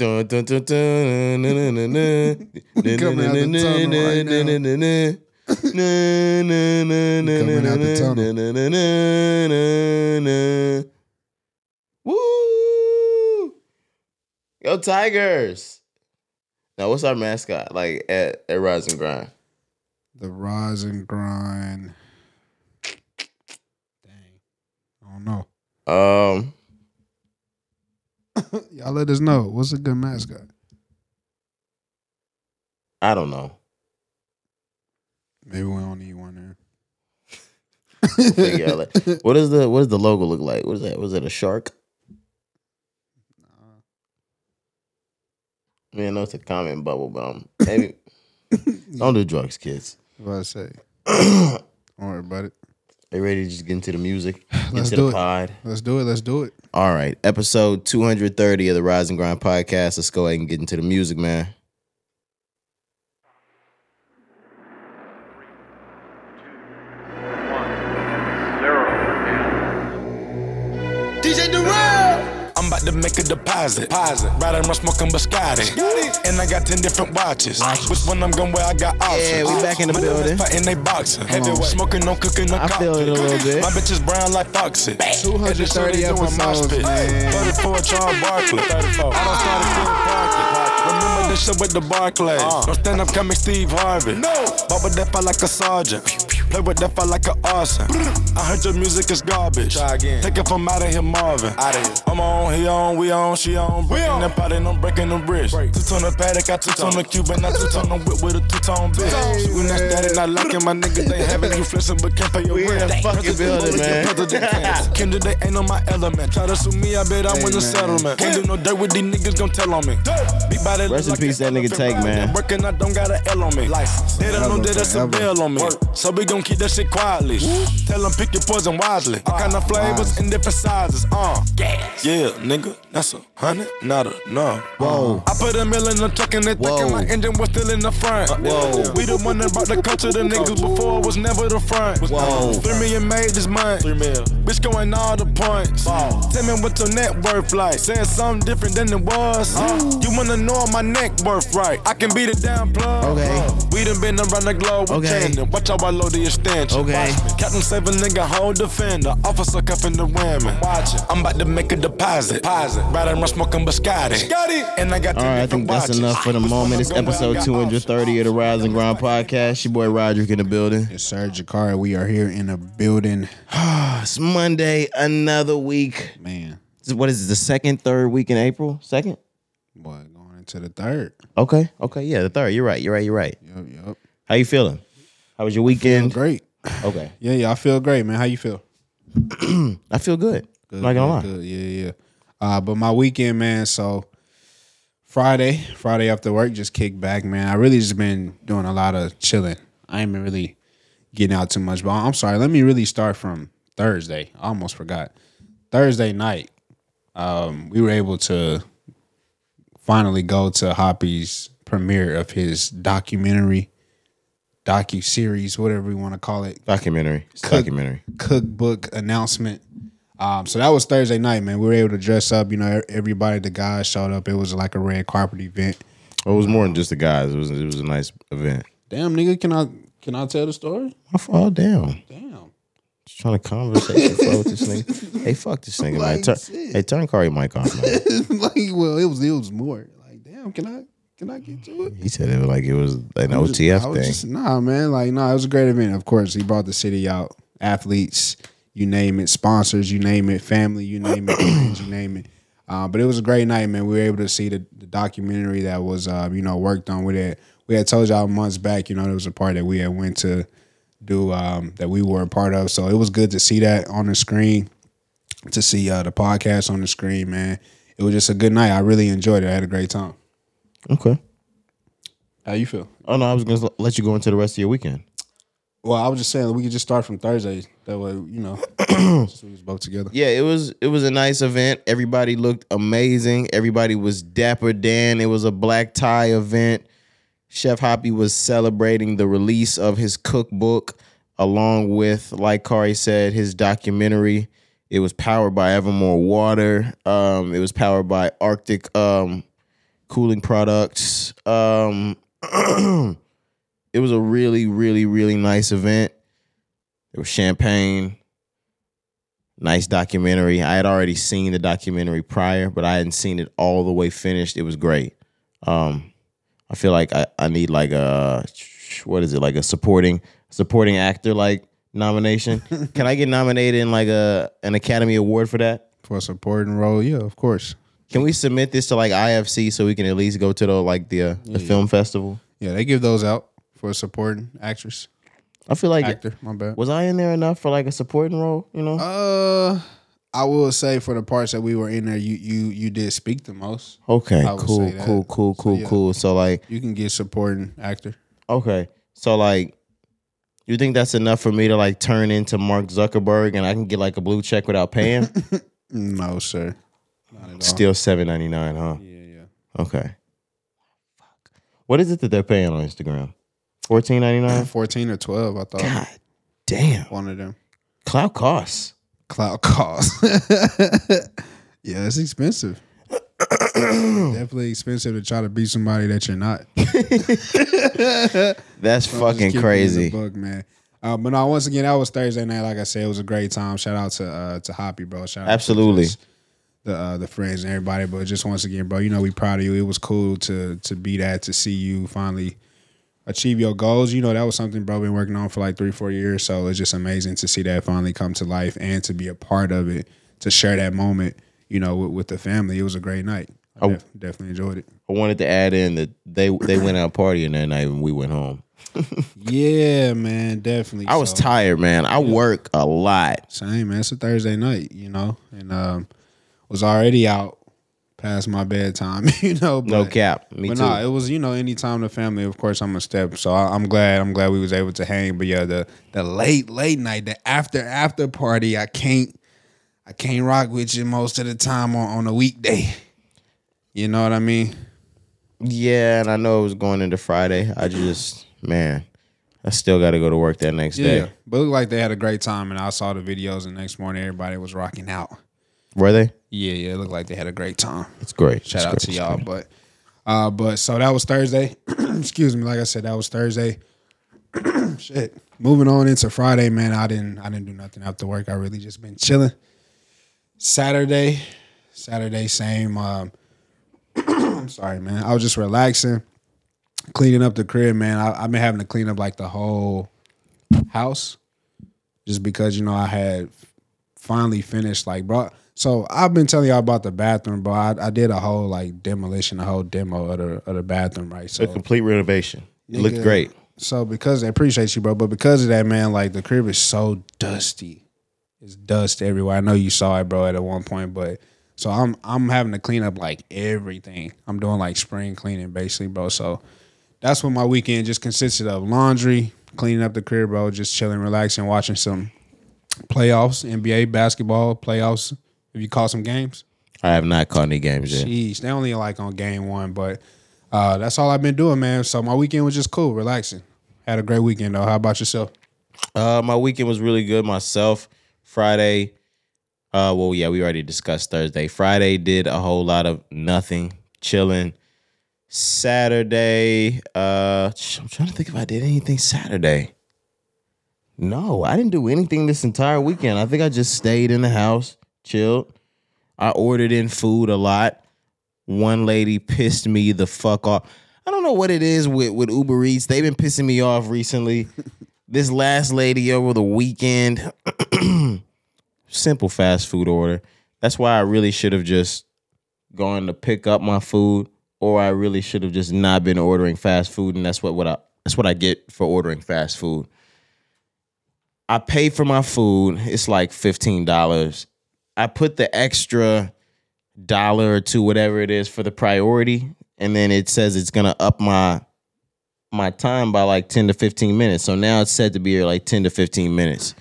Dun, dun, dun, dun, Coming out the tunnel right now. Coming out the tunnel. Woo! Yo, Tigers. Now, what's our mascot like at, at Rise and Grind? The rise and grind. Dang. I don't know. Um, Y'all let us know. What's a good mascot? I don't know. Maybe we don't need one Figure out, there. like, what is the what does the logo look like? What is that? Was it a shark? I mean, I know it's a common bubble, but um, maybe don't do drugs, kids. What I say? Don't worry about it. You ready to just get into the music? Let's into do the it. pod. Let's do it. Let's do it. All right, episode two hundred thirty of the Rise and Grind podcast. Let's go ahead and get into the music, man. About to make a deposit. deposit. Riding around smoking biscotti. And I got 10 different watches. Which one I'm going where? I got options. Yeah, we back in the My building. Fighting they boxing. Come on. Smoking, no cooking, no I feel it a little bit. My bitch is brown like Foxy. 230 episodes, man. 34 Charles Barkley. 34. I don't start ah. Phil Parker. Remember this shit with the Barclays. Ah. Don't stand up coming Steve Harvey. No. But with that fight like a sergeant. Play with that fight like a arson. I heard your music is garbage. Try again. Take it from out of here, Marvin. Out of here. I'm on, he on, we on, she on. Breaking that pot and I'm breaking the wrist. Two ton of paddock, I two ton of Cuban, I two ton of whip with a two tone bitch. Shooting that static, not locking my niggas. They having you flexing, but can't pay your We rent. the fucking building, man. Kendra, they ain't on my element. Try to sue me, I bet I win the settlement. Can't do no dirt with these niggas, gon' tell on me. That Rest in peace, that nigga Tank, man. Working, I don't got an L on me. License. They don't know that that's a bill on me. So we gon' keep that shit quietly. Tell them pick your poison wisely. All kind of flavors in different sizes. Uh, yeah, nigga, that's a hundred, not a no. Whoa. I put a mill in the truck and they Whoa. thinking my engine was still in the front. Whoa. We the one that brought the culture to niggas before it was never the front. Whoa. Three million made this month. Three mil. Bitch going all the points. Tell me what your net worth like. Saying something different than it was. You wanna know my net worth right? I can beat it down plug. Okay. We done been around the globe with Okay. Tandem. Watch how I load the extension. Okay. Captain Seven nigga hold defender. Officer cuffing the women. Watch it. I'm about to make a deposit. Deposit. Riding around smoking biscotti. And I got All right, I think that's enough for the moment. It's episode 230 of the Rise and Grind podcast. Your boy Roderick in the building. Yes, sir. Jakari, we are here in the building. It's Monday, another week. Man, What is it, the second, third week in April? Second? What? going into the third. Okay, okay, yeah, the third. You're right, you're right, you're right. Yup, yup. How you feeling? How was your weekend? great. Okay, Yeah, yeah, I feel great, man. How you feel? I feel good. I'm not gonna lie. Good, yeah, yeah. Uh, but my weekend, man. So Friday, Friday after work, just kick back, man. I really just been doing a lot of chilling. I ain't been really getting out too much. But I'm sorry. Let me really start from Thursday. I almost forgot. Thursday night, um, we were able to finally go to Hoppy's premiere of his documentary, docu series, whatever we want to call it Documentary. Cook- documentary. cookbook announcement. Um, so that was Thursday night, man. We were able to dress up. You know, everybody, the guys showed up. It was like a red carpet event. Well, it was more than just the guys. It was it was a nice event. Damn, nigga, can I can I tell the story? I fall down. Damn. Just trying to conversation flow with this nigga. Hey, fuck this nigga, man. Like Turn, shit. hey, turn Corey mic off, man. like, well, it was it was more. Like, damn, can I can I get to it? He said it was like it was an was OTF thing. just- nah, man. Like, nah, it was a great event. Of course, he brought the city out, athletes, you name it, sponsors, you name it, family, you name it, you name it. Uh, but it was a great night, man. We were able to see the, the documentary that was, uh, you know, worked on. with it. we had told y'all months back, you know, there was a part that we had went to do um, that we were a part of. So it was good to see that on the screen, to see uh, the podcast on the screen, man. It was just a good night. I really enjoyed it. I had a great time. Okay. How you feel? Oh no, I was gonna let you go into the rest of your weekend. Well, I was just saying we could just start from Thursday. That way, you know, we was both together. Yeah, it was it was a nice event. Everybody looked amazing. Everybody was dapper Dan. It was a black tie event. Chef Hoppy was celebrating the release of his cookbook along with, like Kari said, his documentary. It was powered by Evermore Water. Um, it was powered by Arctic um, cooling products. Um, it was a really, really, really nice event. There was champagne, nice documentary. I had already seen the documentary prior, but I hadn't seen it all the way finished. It was great. Um, I feel like I, I need like a what is it like a supporting supporting actor like nomination. Can I get nominated in like a an Academy Award for that? For a supporting role, yeah, of course. Can we submit this to like IFC so we can at least go to the like the uh, the film festival? Yeah, they give those out for a supporting actress, I feel like actor. My bad. was I in there enough for like a supporting role? You know? Uh, I will say for the parts that we were in there, you you you did speak the most. okay, I would cool, say that. cool, cool, cool, yeah. cool. So like, You can get supporting actor. okay, so like, you think that's enough for me to like turn into Mark Zuckerberg and I can get like a blue check without paying? No, sir. Not at all. Still seven ninety nine, huh? Yeah, yeah. Okay. Fuck. What is it that they're paying on Instagram? Fourteen ninety nine. Fourteen or twelve, I thought. God damn. One of them. Cloud costs. Cloud cost. yeah, it's expensive. Definitely expensive to try to be somebody that you're not. That's So fucking keeping it in crazy. book, man. Uh, but no, once again, that was Thursday night. Like I said, it was a great time. Shout out to uh, to Hoppy, bro. Shout out Absolutely. just the uh, the friends and everybody. But just once again, bro, you know we proud of you. It was cool to to be that to see you finally achieve your goals. You know that was something, bro, been working on for like three four years. So it's just amazing to see that finally come to life and to be a part of it, to share that moment. You know, with, with the family. It was a great night. I def- definitely enjoyed it. I wanted to add in that they they went out partying that night and we went home. Yeah, man, definitely. I was So- tired, man. I work a lot. Same, man. It's a Thursday night, you know, and um, was already out past my bedtime, you know. But, No cap. Me but too. nah, it was you know anytime the family. Of course, I'm a step. So I, I'm glad. I'm glad we was able to hang. But yeah, the the late late night, the after after party, I can't I can't rock with you most of the time on, on a weekday. You know what I mean? yeah, and I know it was going into Friday. I just man, I still got to go to work that next Yeah. day. But it looked like they had a great time, and I saw the videos. And next morning, everybody was rocking out. Were they? Yeah, yeah. It looked like they had a great time. It's great. Shout It's out great. to y'all. But uh but so that was Thursday. Excuse me. Like I said, that was Thursday. Shit. Moving on into Friday, man. I didn't I didn't do nothing after work. I really just been chilling. Saturday. Saturday, same. Um I'm sorry, man. I was just relaxing, cleaning up the crib, man. I, I've been having to clean up like the whole house. Just because, you know, I had finally finished like bro. So I've been telling y'all about the bathroom, bro. I, I did a whole like demolition, a whole demo of the of the bathroom, right? So A complete renovation. It looked great. so because I appreciate you, bro, but because of that, man, like the crib is so dusty. It's dust everywhere. I know you saw it, bro, at one point, but so I'm I'm having to clean up like everything. I'm doing like spring cleaning basically, bro. So that's what my weekend just consisted of: laundry, cleaning up the crib, bro, just chilling, relaxing, watching some playoffs, NBA basketball playoffs. If you call some games, I have not caught any games yet. Jeez, they only like on game one, but uh, that's all I've been doing, man. So my weekend was just cool, relaxing. Had a great weekend though. How about yourself? Uh, my weekend was really good. Myself, Friday. Uh, well, yeah, we already discussed Thursday. Friday did a whole lot of nothing, chilling. Saturday, uh, I'm trying to think if I did anything Saturday. No, I didn't do anything this entire weekend. I think I just stayed in the house, chilled. I ordered in food a lot. One lady pissed me the fuck off. I don't know what it is with, with Uber Eats. They've been pissing me off recently. this last lady over the weekend, simple fast food order. That's why I really should have just gone to pick up my food, or I really should have just not been ordering fast food, and that's what, what I that's what I get for ordering fast food. I pay for my food. It's like fifteen dollars. I put the extra dollar or two, whatever it is, for the priority, and then it says it's gonna up my my time by like 10 to 15 minutes. So now it's said to be here like 10 to 15 minutes.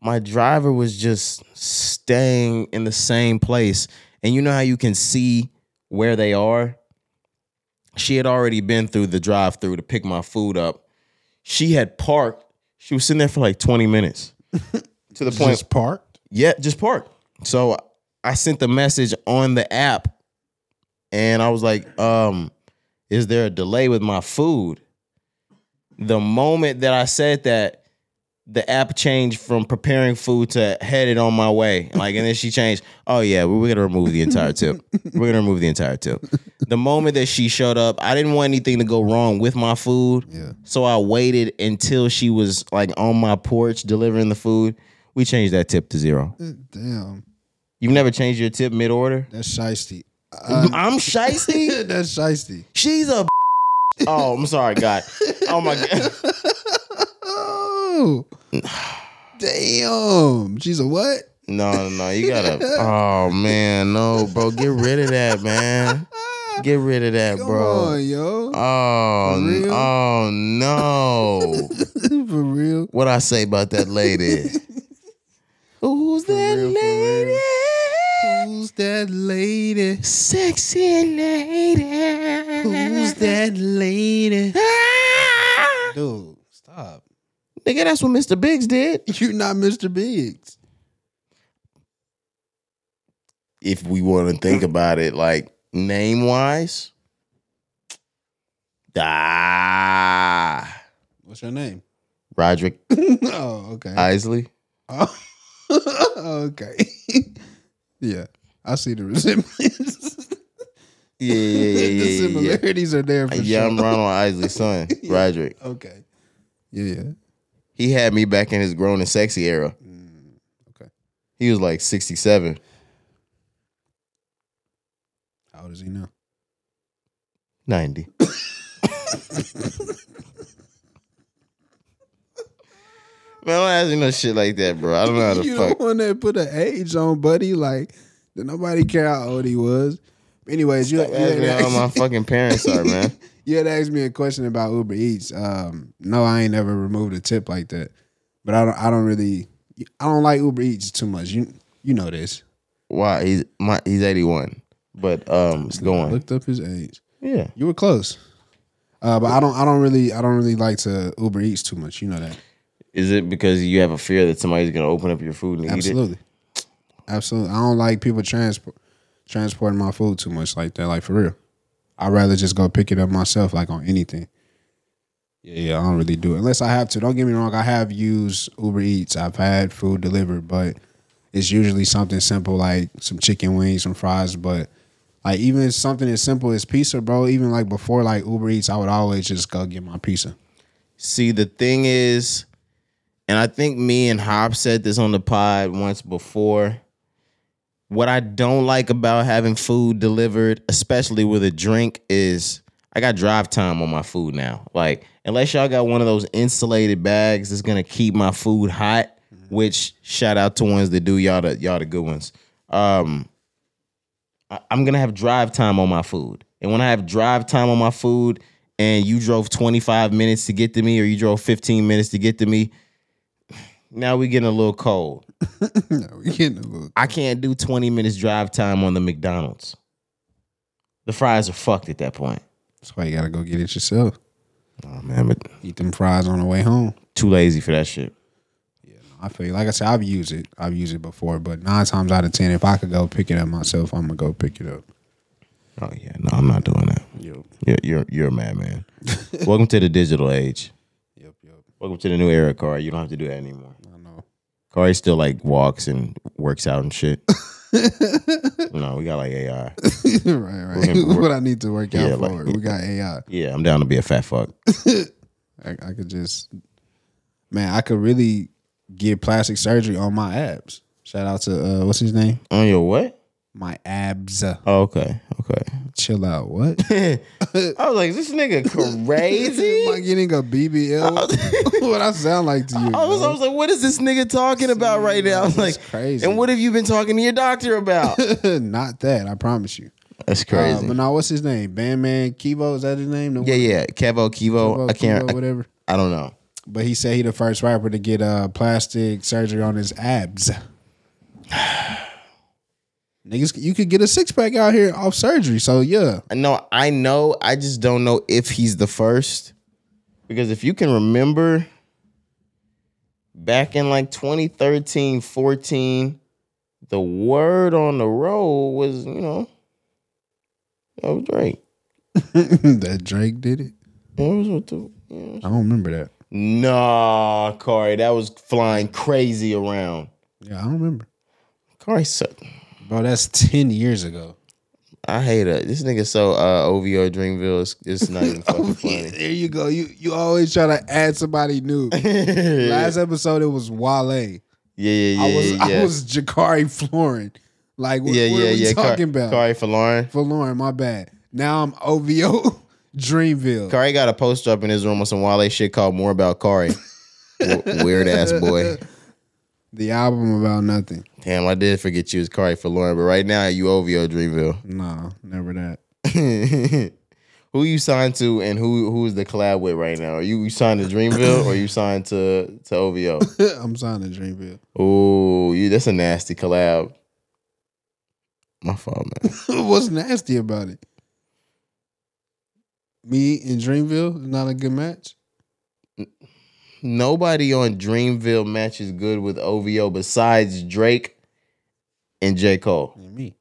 My driver was just staying in the same place. And you know how you can see where they are? She had already been through the drive through to pick my food up. She had parked. She was sitting there for like 20 minutes. to the point Just parked. Yeah, just park. So I sent the message on the app and I was like, um, is there a delay with my food? The moment that I said that, the app changed from preparing food to headed on my way. Like, and then she changed. Oh yeah, we're gonna remove the entire tip. We're gonna remove the entire tip. The moment that she showed up, I didn't want anything to go wrong with my food. Yeah. So I waited until she was like on my porch delivering the food. We changed that tip to zero. Damn, You've never changed your tip mid order? that's shiesty. Uh, I'm shisty. that's shiesty. She's a. Oh, I'm sorry, God. Oh my God. Oh, damn. She's a what? No, no, no. You gotta. Oh man, no, bro. Get rid of that, man. Get rid of that, Come bro. on, yo. Oh, oh no. For real. What I say about that lady? Who's that real, lady? Who's that lady? Sexy lady. Who's that lady? Ah! Dude, stop. Nigga, that's what Mr. Biggs did. You're not Mr. Biggs. If we want to think about it, like name wise, ah, What's your name? Roderick oh, okay. Isley. Oh, okay. yeah, I see the resemblance. Yeah, yeah, yeah, the yeah, yeah, yeah. similarities are there for Yeah, sure. I'm Ronald Isley's son, Roderick. Okay. Yeah, yeah. He had me back in his grown and sexy era. Mm, okay. He was like 67. How old is he now? 90. Man, don't ask me no shit like that, bro. I don't know how to you fuck. the one that put an age on, buddy. Like, did nobody care how old he was? Anyways, you, you, asking me how my fucking parents are, man. you had asked me a question about Uber Eats. Um, no, I ain't never removed a tip like that. But I don't. I don't really. I don't like Uber Eats too much. You you know this. Why? He's my he's 81. But um go I looked up his age. Yeah. You were close. Uh, but I don't. I don't really. I don't really like to Uber Eats too much. You know that. Is it because you have a fear that somebody's gonna open up your food and eat it? Absolutely. Absolutely. I don't like people transport transporting my food too much like that. Like for real. I'd rather just go pick it up myself, like on anything. Yeah, yeah, I don't really do it unless I have to. Don't get me wrong. I have used Uber Eats. I've had food delivered, but it's usually something simple like some chicken wings, some fries. But like even something as simple as pizza, bro. Even like before like Uber Eats, I would always just go get my pizza. See, the thing is, and I think me and Hop said this on the pod once before. What I don't like about having food delivered, especially with a drink, is I got drive time on my food now. Like, unless y'all got one of those insulated bags that's gonna keep my food hot, which shout out to ones that do y'all the y'all the good ones. Um, I- I'm gonna have drive time on my food. And when I have drive time on my food and you drove 25 minutes to get to me or you drove 15 minutes to get to me, now we getting a little cold. no, we getting a little. I can't do 20 minutes drive time on the McDonald's. The fries are fucked at that point. That's why you gotta go get it yourself. Oh man, but Eat them fries on the way home. too lazy for that shit. Yeah, I feel you. like I said, I've used it. I've used it before, but nine times out of ten, if I could go pick it up myself, I'm gonna go pick it up. Oh yeah, no, I'm not doing that. Yep. You're you're, you're a madman. Welcome to the digital age. Welcome to the new era, Car. You don't have to do that anymore. I know. Corey still like walks and works out and shit. no, we got like AI. right. Right. gonna- what I need to work out Yeah, for. like- we got AI. Yeah, I'm down to be a fat fuck. I, I could just, man, I could really get plastic surgery on my abs. Shout out to uh, what's his name? On your what? My abs. Uh, Oh, okay, okay. Chill out. What? I was like, this nigga crazy. Am I getting a BBL? what I sound like to you? I was, I was like, what is this nigga talking about right now? I was like, That's crazy. and what have you been talking to your doctor about? Not that. I promise you. That's Uh, crazy. but now, what's his name? Bandman Kivo is that his name? The yeah, one- yeah. Kevo, Kivo. I can't. Kivo, I, whatever. I don't know. But he said he the first rapper to get uh, plastic surgery on his abs. Niggas, you could get a six pack out here off surgery. So yeah, No, I know. I just don't know if he's the first. Because if you can remember back in like 2013, 14, the word on the road was, you know, That was Drake. that Drake did it. That was with the. Yeah. I don't remember that. Nah, Corey, that was flying crazy around. Yeah, I don't remember. Corey, suck. Bro, that's ten years ago. I hate it. This nigga so uh, OVO Dreamville is it's not even fucking funny. There you go. You you always try to add somebody new. Last episode it was Wale. Yeah, yeah, yeah. I was yeah, yeah. I was Jakari Florin. Like what, yeah, what yeah, are we yeah. talking Car- about? Lauren. For Lauren, my bad. Now I'm OVO Dreamville. Corey got a poster up in his room with some Wale shit called "More About Corey." W- Weird ass boy. The album about nothing. Damn, I did forget you was Corey for Lauren, but right now you OVO Dreamville. No, never that. who you signed to and who who's the collab with right now? Are you, you signed to Dreamville or you signed to to OVO? I'm signed to Dreamville. Oh, you that's a nasty collab. My fault, man. What's nasty about it? Me and Dreamville is not a good match. Nobody on Dreamville matches good with OVO besides Drake and J. Cole. And me.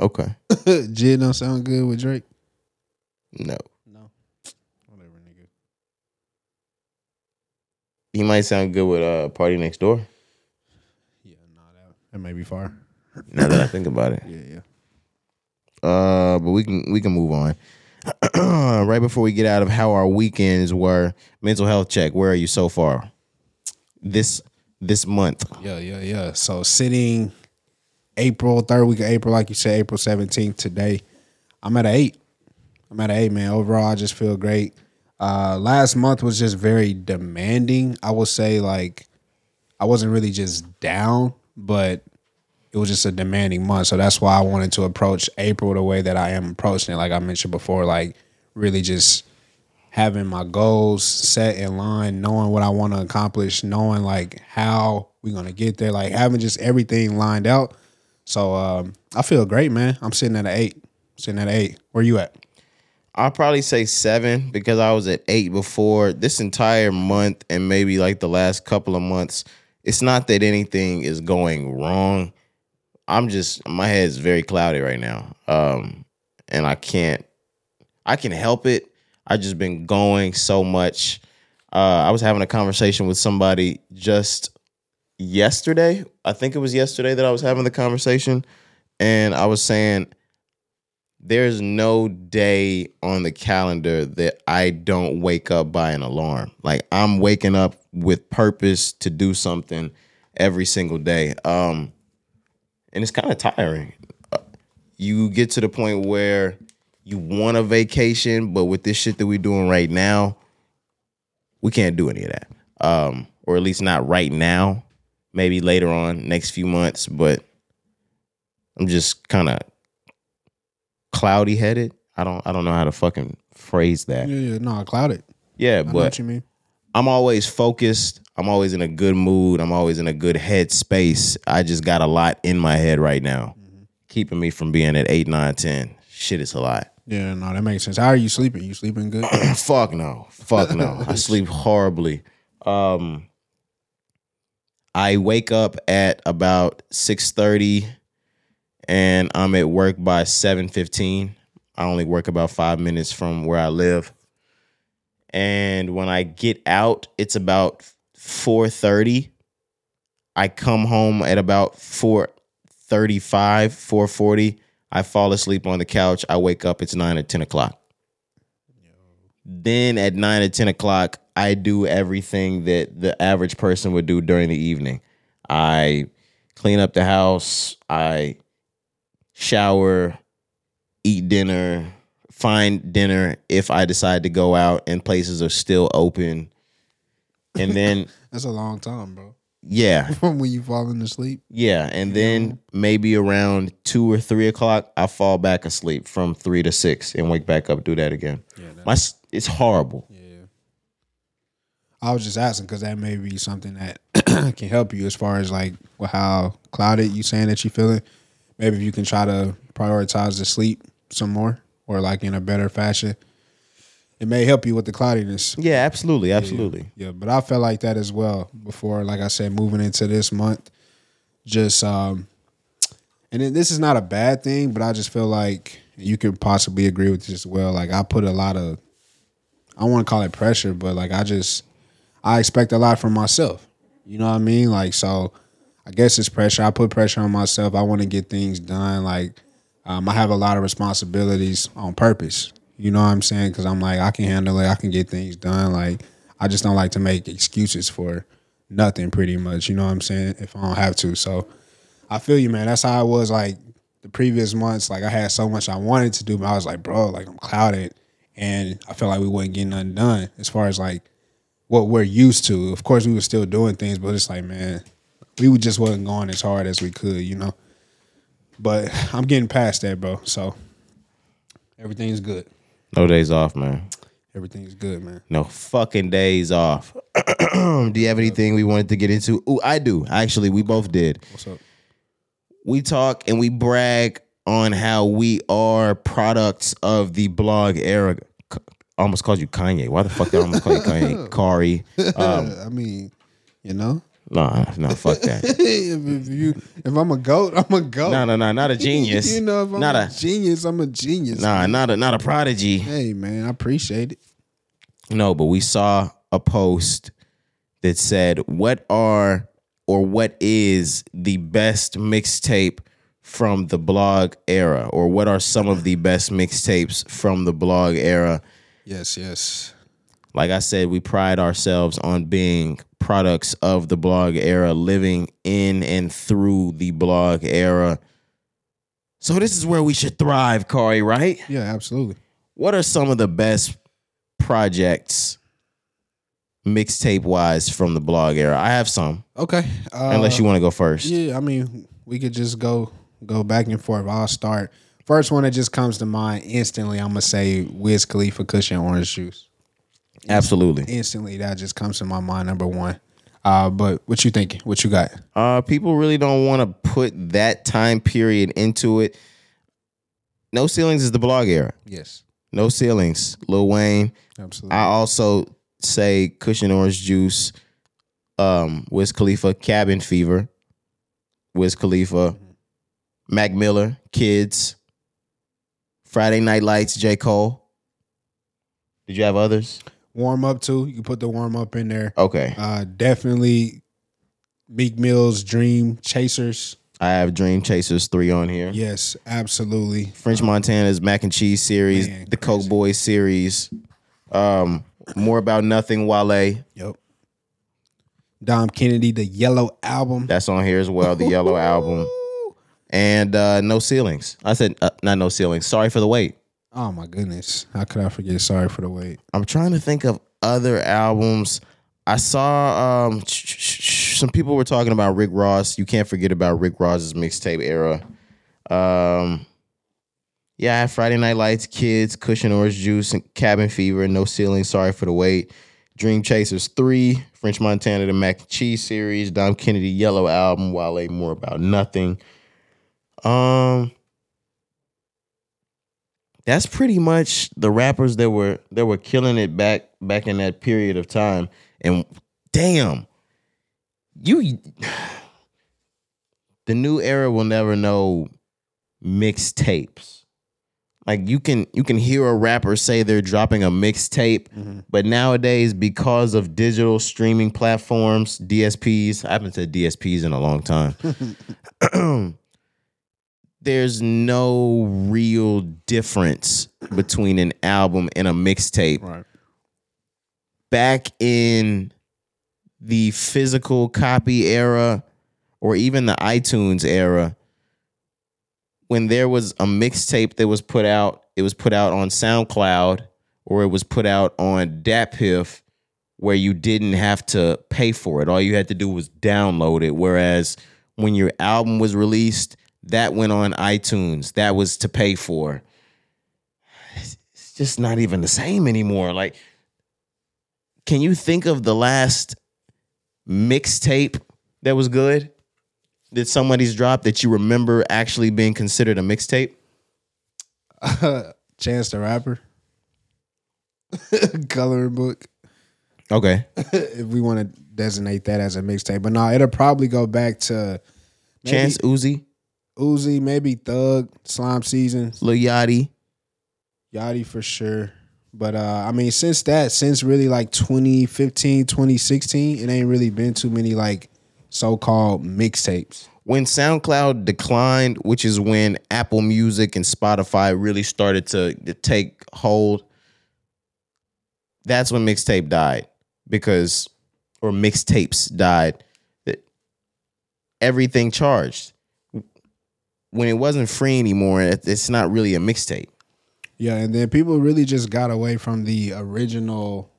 Okay. JID don't sound good with Drake. No. No. Whatever, nigga. He might sound good with uh PartyNextDoor. Yeah, nah, that, that may be far. Now that I think about it. Yeah, yeah. Uh, but we can we can move on. right before we get out of how our weekends were, mental health check. Where are you so far? This this month. Yeah, yeah, yeah. So sitting April, third week of April, like you said, April 17th today. I'm at an eight. I'm at an eight, man. Overall, I just feel great. Uh last month was just very demanding. I would say like I wasn't really just down, but it was just a demanding month. So that's why I wanted to approach April the way that I am approaching it. Like I mentioned before, like really just having my goals set in line, knowing what I want to accomplish, knowing like how we're gonna get there, like having just everything lined out. So um, I feel great, man. I'm sitting at an eight. Sitting at an eight. Where you at? I'll probably say seven because I was at eight before this entire month and maybe like the last couple of months. It's not that anything is going wrong. I'm just my head's very cloudy right now. Um and I can't I can help it. I just been going so much. Uh I was having a conversation with somebody just yesterday. I think it was yesterday that I was having the conversation and I was saying there's no day on the calendar that I don't wake up by an alarm. Like I'm waking up with purpose to do something every single day. Um and it's kind of tiring. Uh, You get to the point where you want a vacation, but with this shit that we're doing right now, we can't do any of that. Um or at least not right now. Maybe later on, next few months, but I'm just kind of cloudy headed. I don't I don't know how to fucking phrase that. Yeah, yeah. No, clouded. Yeah, I know but what you mean. I'm always focused. I'm always in a good mood. I'm always in a good head space. I just got a lot in my head right now, keeping me from being at eight, nine, ten. Shit is a lot. Yeah, no, that makes sense. How are you sleeping? You sleeping good? Fuck no. Fuck no. I sleep horribly. Um I wake up at about 6:30 and I'm at work by 7:15. I only work about 5 minutes from where I live. And when I get out, it's about 4:30. I come home at about 4:35, 4:40. I fall asleep on the couch. I wake up, it's 9 or 10 o'clock. Then at nine or ten o'clock, I do everything that the average person would do during the evening. I clean up the house, I shower, eat dinner, find dinner if I decide to go out and places are still open. And then That's a long time, bro. yeah, From when you falling asleep. yeah, and then maybe around two or three o'clock, I fall back asleep from three to six and wake back up, do that again. My it's horrible. Yeah. I was just asking because that may be something that can help you as far as like how clouded you saying that you feeling. Maybe if you can try to prioritize the sleep some more or like in a better fashion, it may help you with the cloudiness. Yeah, absolutely, absolutely. Yeah, but I felt like that as well before. Like I said, moving into this month, just um, and this is not a bad thing, but I just feel like you could possibly agree with this as well. Like I put a lot of, I don't want to call it pressure, but like I just, I expect a lot from myself. You know what I mean? Like so, I guess it's pressure. I put pressure on myself. I want to get things done. Like um, I have a lot of responsibilities on purpose. You know what I'm saying? Because I'm like I can handle it. I can get things done. Like I just don't like to make excuses for nothing. Pretty much. You know what I'm saying? If I don't have to, so. I feel you, man. That's how I was like the previous months. Like I had so much I wanted to do, but I was like, bro, like I'm clouded, and I felt like we wasn't getting nothing done as far as like what we're used to. Of course, we were still doing things, but it's like, man, we just wasn't going as hard as we could, you know. But I'm getting past that, bro. So everything's good. No days off, man. Everything's good, man. No fucking days off. do you have anything we wanted to get into? Ooh, I do. Actually, we both did. What's up? we talk and we brag on how we are products of the blog era. Almost called you Kanye. Why the fuck did I almost call you Kanye? Kari. Um, I mean, you know, no, no, fuck that. if, if you if I'm a goat, I'm a goat. No, no, no, not a genius. you know, if I'm not a, a genius, I'm a genius. nah, not a not a prodigy. Hey, man, I appreciate it. No, but we saw a post that said, "What are or what is the best mixtape from the blog era, or what are some of the best mixtapes from the blog era?" Yes, yes. Like I said, we pride ourselves on being products of the blog era, living in and through the blog era. So this is where we should thrive, Corey, right? Yeah, absolutely. What are some of the best projects mixtape wise from the blog era? I have some. Okay. Uh, Unless you want to go first. Yeah, I mean, we could just go go back and forth. I'll start. First one that just comes to mind instantly, I'm gonna say Wiz Khalifa Kush & Orange Juice. Absolutely. Instantly, that just comes to my mind. Number one. Uh, but what you thinking? What you got? Uh, people really don't want to put that time period into it. No ceilings is the blog era. Yes, No ceilings. Lil Wayne. absolutely. I also say Kush & Orange Juice, um, Wiz Khalifa, Cabin Fever, Wiz Khalifa, Mac Miller, Kids, Friday Night Lights, J. Cole. Did you have others? Warm up too. You can put the warm up in there. Okay. Uh, definitely Meek Mill's Dream Chasers. I have Dream Chasers 3 on here. Yes, absolutely. French Montana's Mac and Cheese series, Man, the Coke Boys series, um, More About Nothing, Wale. Yep. Dom Kennedy, the Yellow Album. That's on here as well, the Yellow Album. And uh, No Ceilings. I said, uh, not No Ceilings. Sorry for the wait. Oh my goodness. How could I forget? Sorry for the wait. I'm trying to think of other albums. I saw um, some people were talking about Rick Ross. You can't forget about Rick Ross's mixtape era. Um, yeah, Friday Night Lights, Kids, Kush & Orange Juice, and Cabin Fever, No Ceiling, Sorry for the Wait, Dream Chasers 3, French Montana, the Mac and Cheese series, Dom Kennedy Yellow Album, Wale More About Nothing. Um, that's pretty much the rappers that were that were killing it back back in that period of time. And damn, you the new era will never know mixtapes. Like you can you can hear a rapper say they're dropping a mixtape, mm-hmm. but nowadays because of digital streaming platforms, DSPs, I haven't said DSPs in a long time. there's no real difference between an album and a mixtape. Right. Back in the physical copy era or even the iTunes era, when there was a mixtape that was put out, it was put out on SoundCloud or it was put out on DatPiff where you didn't have to pay for it. All you had to do was download it. Whereas when your album was released, that went on iTunes. That was to pay for. It's just not even the same anymore. Like, can you think of the last mixtape that was good that somebody's dropped that you remember actually being considered a mixtape? Chance the Rapper. Coloring book. Okay. if we want to designate that as a mixtape. But no, it'll probably go back to maybe- Chance Uzi. Uzi, maybe Thug, Slime Season, Lil Yachty. Yachty for sure. But uh I mean, since that, since really like 2015, 2016, it ain't really been too many like so-called mixtapes. when SoundCloud declined, which is when Apple Music and Spotify really started to, to take hold, that's when mixtape died because, or mixtapes died. That everything charged. When it wasn't free anymore, it- it's not really a mixtape. Yeah, and then people really just got away from the original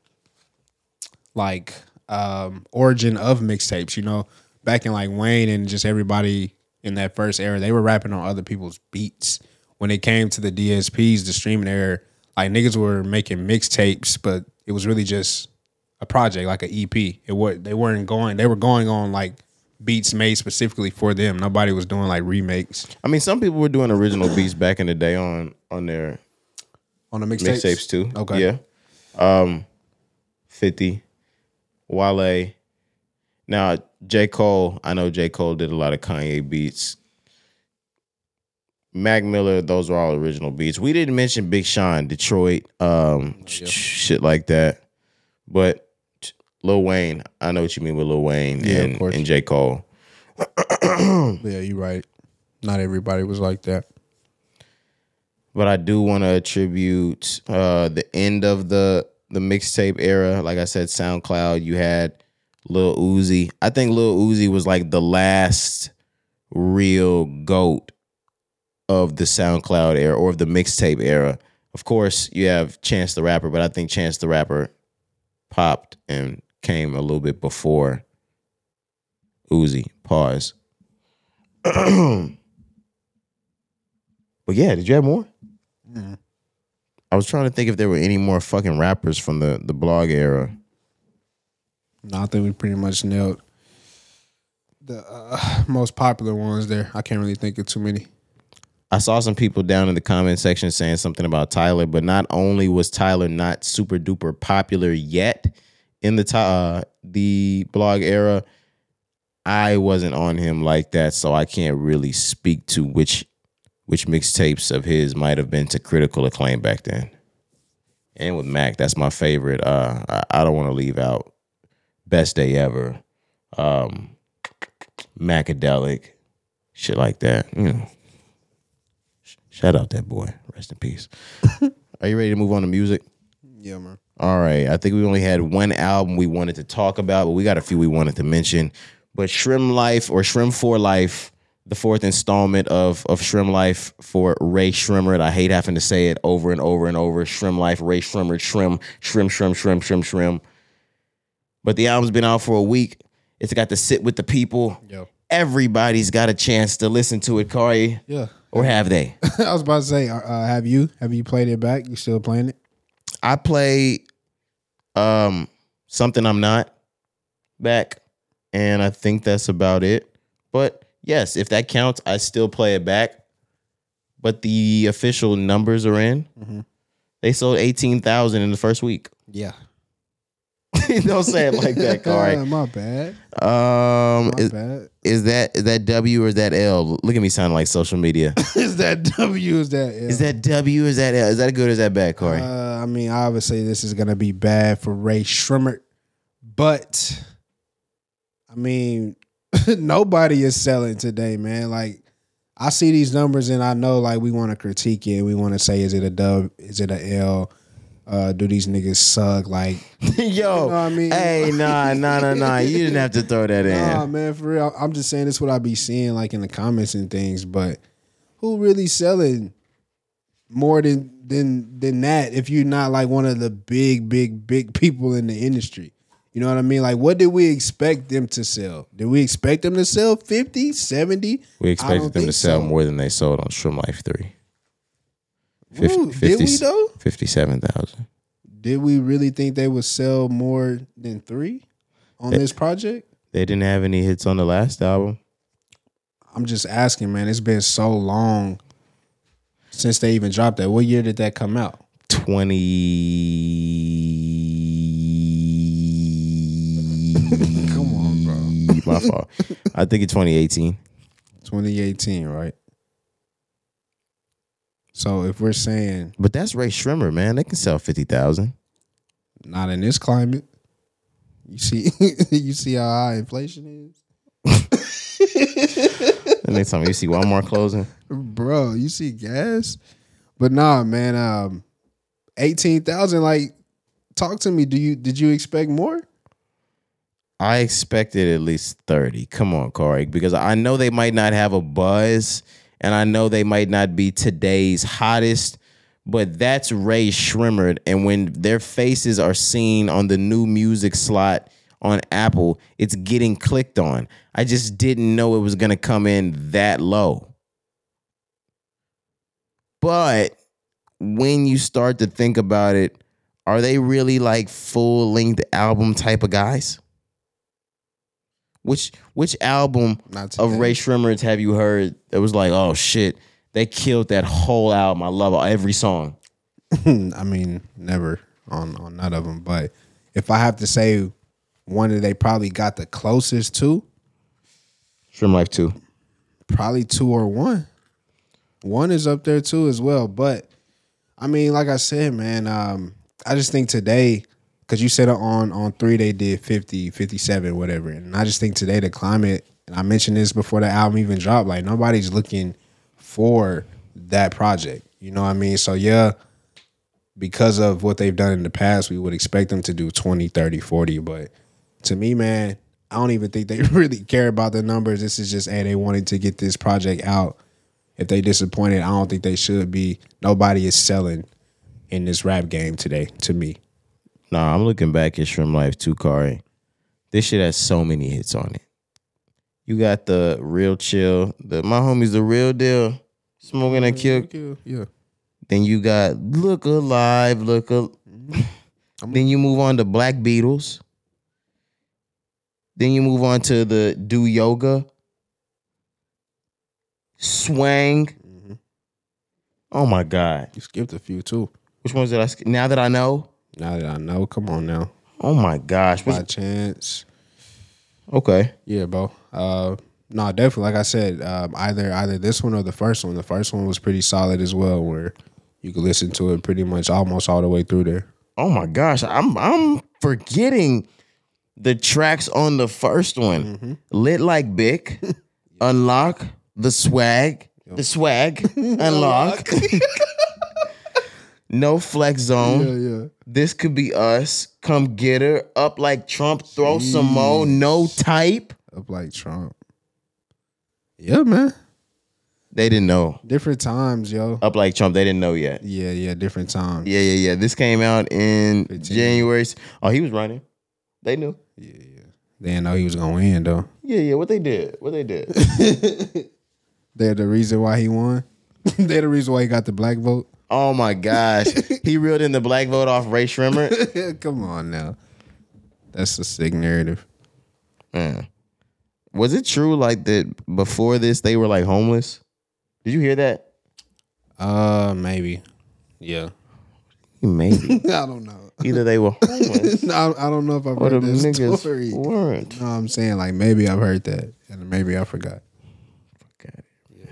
like um origin of mixtapes, you know. Back in like Wayne and just everybody in that first era, they were rapping on other people's beats. When it came to the DSPs, the streaming era, like niggas were making mixtapes, but it was really just a project, like an EP. It was they weren't going they were going on like beats made specifically for them. Nobody was doing like remakes I mean, some people were doing original beats back in the day on on their on the mixtapes. mixtapes too. Okay. Yeah. Um, Fifty, Wale. Now J Cole. I know J Cole did a lot of Kanye beats. Mac Miller. Those are all original beats. We didn't mention Big Sean, Detroit, um, sh- shit like that. But Lil Wayne. I know what you mean with Lil Wayne Yeah, and and J Cole. Yeah, you're right. Not everybody was like that. but I do want to attribute uh, the end of the the mixtape era. Like I said, SoundCloud. You had Lil Uzi. I think Lil Uzi was like the last real goat of the SoundCloud era or of the mixtape era. Of course, you have Chance the Rapper, but I think Chance the Rapper popped and came a little bit before Uzi. Pause. but yeah, did you have more? I was trying to think if there were any more fucking rappers from the the blog era. No, I think we pretty much nailed the uh, most popular ones there. I can't really think of too many. I saw some people down in the comment section saying something about Tyler, but not only was Tyler not super duper popular yet in the ti- uh, the blog era, I wasn't on him like that, so I can't really speak to which which mixtapes of his might have been to critical acclaim back then. And with Mac, that's my favorite. Uh, I, I don't want to leave out Best Day Ever, um, Macadelic, shit like that. You know. Shout out that boy. Rest in peace. Are you ready to move on to music? Yeah, man. All right. I think we only had one album we wanted to talk about, but we got a few we wanted to mention. But SremmLife or Sremm for Life, the fourth installment of of SremmLife for Rae Sremmurd. I hate having to say it over and over and over. Shrim Life, Rae Sremmurd, Shrim, Shrim, Shrim, Shrim, Shrim, Shrim. But the album's been out for a week. It's got to sit with the people. Yo. Everybody's got a chance to listen to it, Kari. Yeah. Or have they? I was about to say, uh, uh, have you have you played it back? You still playing it? I play um something I'm not back, and I think that's about it. But yes, if that counts, I still play it back. But the official numbers are in. They sold eighteen thousand in the first week. Yeah. Don't say it like that, Corey. my bad. Um, My is, bad. is that is that W or is that L? Look at me sounding like social media. is that W? Is that L? Is that W is that L? Is that good or is that bad, Corey? Uh, I mean, obviously, this is gonna be bad for Rae Sremmurd, but I mean, nobody is selling today, man. Like, I see these numbers and I know, like, we want to critique it. We want to say, is it a dub? Is it a L? Uh, do these niggas suck? Like, Yo, what I mean? hey, nah, nah, nah, nah. You didn't have to throw that in. nah, man, for real. I'm just saying this. What I be seeing, like, in the comments and things. But who really selling more than than than that? If you're not like one of the big, big, big people in the industry. You know what I mean? Like, what did we expect them to sell? Did we expect them to sell 50, 70? We expected them to sell so. more than they sold on Shroom Life 3. Ooh, did we though? 57,000. Did we really think they would sell more than three on this project? They didn't have any hits on the last album. I'm just asking, man. It's been so long since they even dropped that. What year did that come out? 20. Come on, bro. My fault. I think it's 2018. 2018, right? So if we're saying But that's Rae Sremmurd, man. They can sell fifty thousand. not in this climate, you see, you see how high inflation is, The next time you see Walmart closing, bro. You see gas, but nah, man. Um, eighteen thousand. Like, talk to me. Do you did you expect more? I expected at least thirty. Come on, Corey, because I know they might not have a buzz, and I know they might not be today's hottest. But that's Rae Sremmurd, and when their faces are seen on the new music slot on Apple, it's getting clicked on. I just didn't know it was gonna come in that low. But when you start to think about it, are they really like full length album type of guys? Which which album Not of. Rae Sremmurd's have you heard that was like, oh shit, they killed that whole album. I love every song. I mean, never on on none of them. But if I have to say one that they probably got the closest to, SremmLife 2. probably two or one. One is up there too as well. But I mean, like I said, man, um, I just think today, because you said on on three they did 50, 57, whatever. And I just think today the climate, and I mentioned this before the album even dropped, like nobody's looking for that project. You know what I mean? So yeah, because of what they've done in the past, we would expect them to do 20, 30, 40. But to me, man, I don't even think they really care about the numbers. This is just, hey, they wanted to get this project out. If they disappointed, I don't think they should be. Nobody is selling in this rap game today, to me. Nah, I'm looking back at SremmLife 2, Cari. This shit has so many hits on it. You got the real chill, the my homies, the real deal, smoking a kill. Yeah, yeah. Then you got Look Alive, Look Al- Then you move on to Black Beatles. Then you move on to the Do Yoga. Swang. Oh my God. You skipped a few too. Which ones did I skip? Now that I know? Now that I know, come on now. Oh my gosh. By What's- chance. Okay. Yeah, bro. Uh, no, definitely. Like I said, um, either either this one or the first one. The first one was pretty solid as well, where you could listen to it pretty much almost all the way through there. Oh my gosh. I'm I'm forgetting the tracks on the first one. Mm-hmm. Lit like Bic. Unlock the swag. The swag. Unlock. no flex zone. yeah. yeah. This could be us. Come get her. Up like Trump. Throw some more. No type. Up like Trump. Yeah, man. They didn't know. Different times, yo. Up like Trump. They didn't know yet. Yeah, yeah, different times. Yeah, yeah, yeah. This came out in January. Oh, he was running. They knew. They didn't know he was gonna win though. Yeah, yeah. What they did. What they did. They're the reason why he won. They're the reason why he got the black vote. Oh my gosh. he reeled in the black vote off Rae Sremmurd. Come on now. That's a sick narrative. Man. Was it true like that before this they were like homeless? Did you hear that? Uh, maybe. Yeah. Maybe. I don't know. Either they were homeless no, I don't know if I've or the heard that niggas story. weren't. No, I'm saying like maybe I've heard that, and maybe I forgot. Okay. Yeah.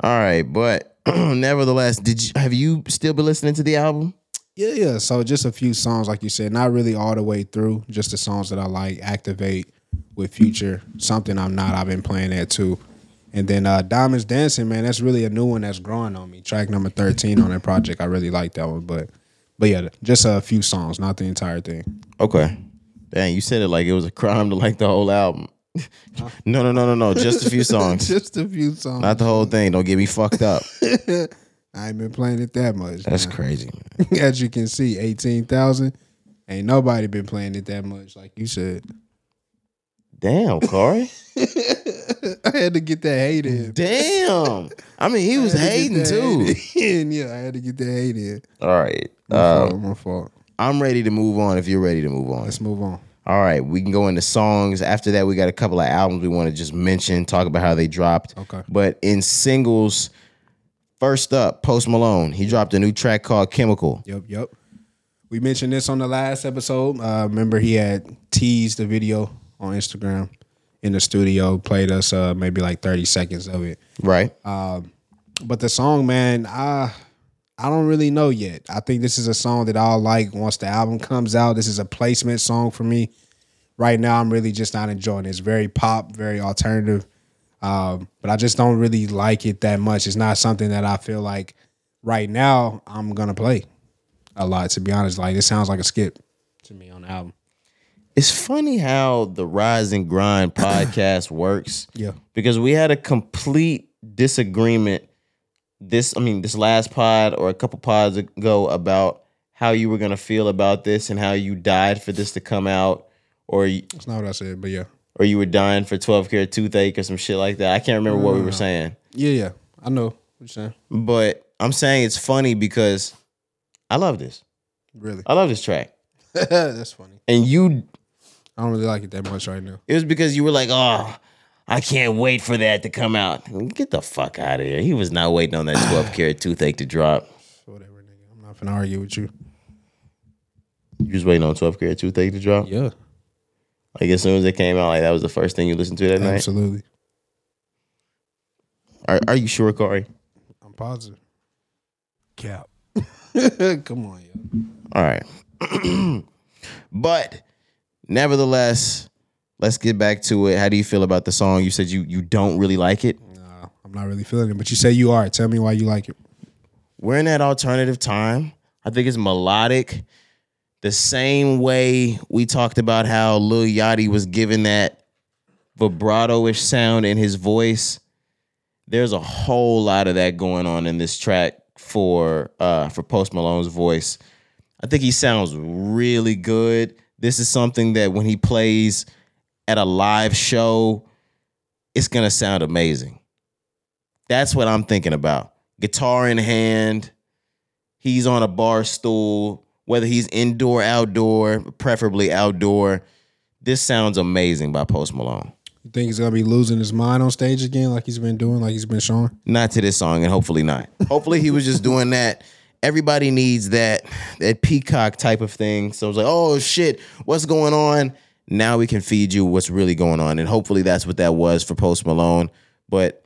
All right, but nevertheless, did you have you still been listening to the album? Yeah, yeah. So just a few songs, like you said, not really all the way through. Just the songs that I like. Activate with Future, something I'm not. I've been playing that too. And then uh Diamonds Dancing, man, that's really a new one that's growing on me. Track number 13 on that project. I really like that one. But but yeah, just a few songs, not the entire thing. Okay. Dang, you said it like it was a crime to like the whole album. no, no, no, no, no. Just a few songs. just a few songs. Not the whole thing. Don't get me fucked up. I ain't been playing it that much. That's man. crazy. As you can see, 18,000. Ain't nobody been playing it that much, like you said. Damn, Corey. I had to get that hate in. Damn. I mean, he was to hating too. hate yeah, I had to get that hate in. All right. My Uh, fault, my fault. I'm ready to move on if you're ready to move on. Let's move on. All right, we can go into songs. After that, we got a couple of albums we want to just mention, talk about how they dropped. Okay. But in singles, first up, Post Malone. He dropped a new track called Chemical. Yep, yep. We mentioned this on the last episode. Uh, remember, he had teased the video on Instagram in the studio, played us uh, maybe like 30 seconds of it. Right? Uh, But the song, man, I I don't really know yet. I think this is a song that I'll like once the album comes out. This is a placement song for me. Right now, I'm really just not enjoying it. It's very pop, very alternative. Um, but I just don't really like it that much. It's not something that I feel like right now I'm gonna play a lot. To be honest, like it sounds like a skip to me on the album. It's funny how the Rise and Grind podcast works. Yeah. Because we had a complete disagreement this I mean this last pod or a couple pods ago about how you were gonna feel about this and how you died for this to come out or you, That's not what I said, but yeah, or you were dying for 12 Carat Toothache or some shit like that. I can't remember what we were saying. yeah, yeah. I know what you're saying. But I'm saying it's funny because I love this. Really, I love this track. that's funny. And you I don't really like it that much right now. It was because you were like, oh, I can't wait for that to come out. Get the fuck out of here. He was not waiting on that 12 Carat toothache to drop. Whatever, nigga. I'm not gonna argue with you. You was waiting on 12 Carat toothache to drop? Yeah, Like as soon as it came out, like that was the first thing you listened to that night? absolutely. Are, are you sure, Corey? I'm positive. Cap. Come on, yo. All right. but nevertheless, let's get back to it. How do you feel about the song? You said you you don't really like it. Nah, I'm not really feeling it, but you say you are. Tell me why you like it. we're in that alternative time. I think it's melodic. The same way we talked about how Lil Yachty was given that vibrato-ish sound in his voice. There's a whole lot of that going on in this track for uh for Post Malone's voice. I think he sounds really good. This is something that when he plays at a live show, it's gonna sound amazing. That's what I'm thinking about. Guitar in hand. He's on a bar stool, whether he's indoor, outdoor, preferably outdoor. This sounds amazing by Post Malone. You think he's gonna be losing his mind on stage again, like he's been doing, like he's been showing? Not to this song, and hopefully not. Hopefully he was just doing that. Everybody needs that that peacock type of thing. So it's like, oh shit, what's going on? Now we can feed you what's really going on, and hopefully that's what that was for Post Malone. But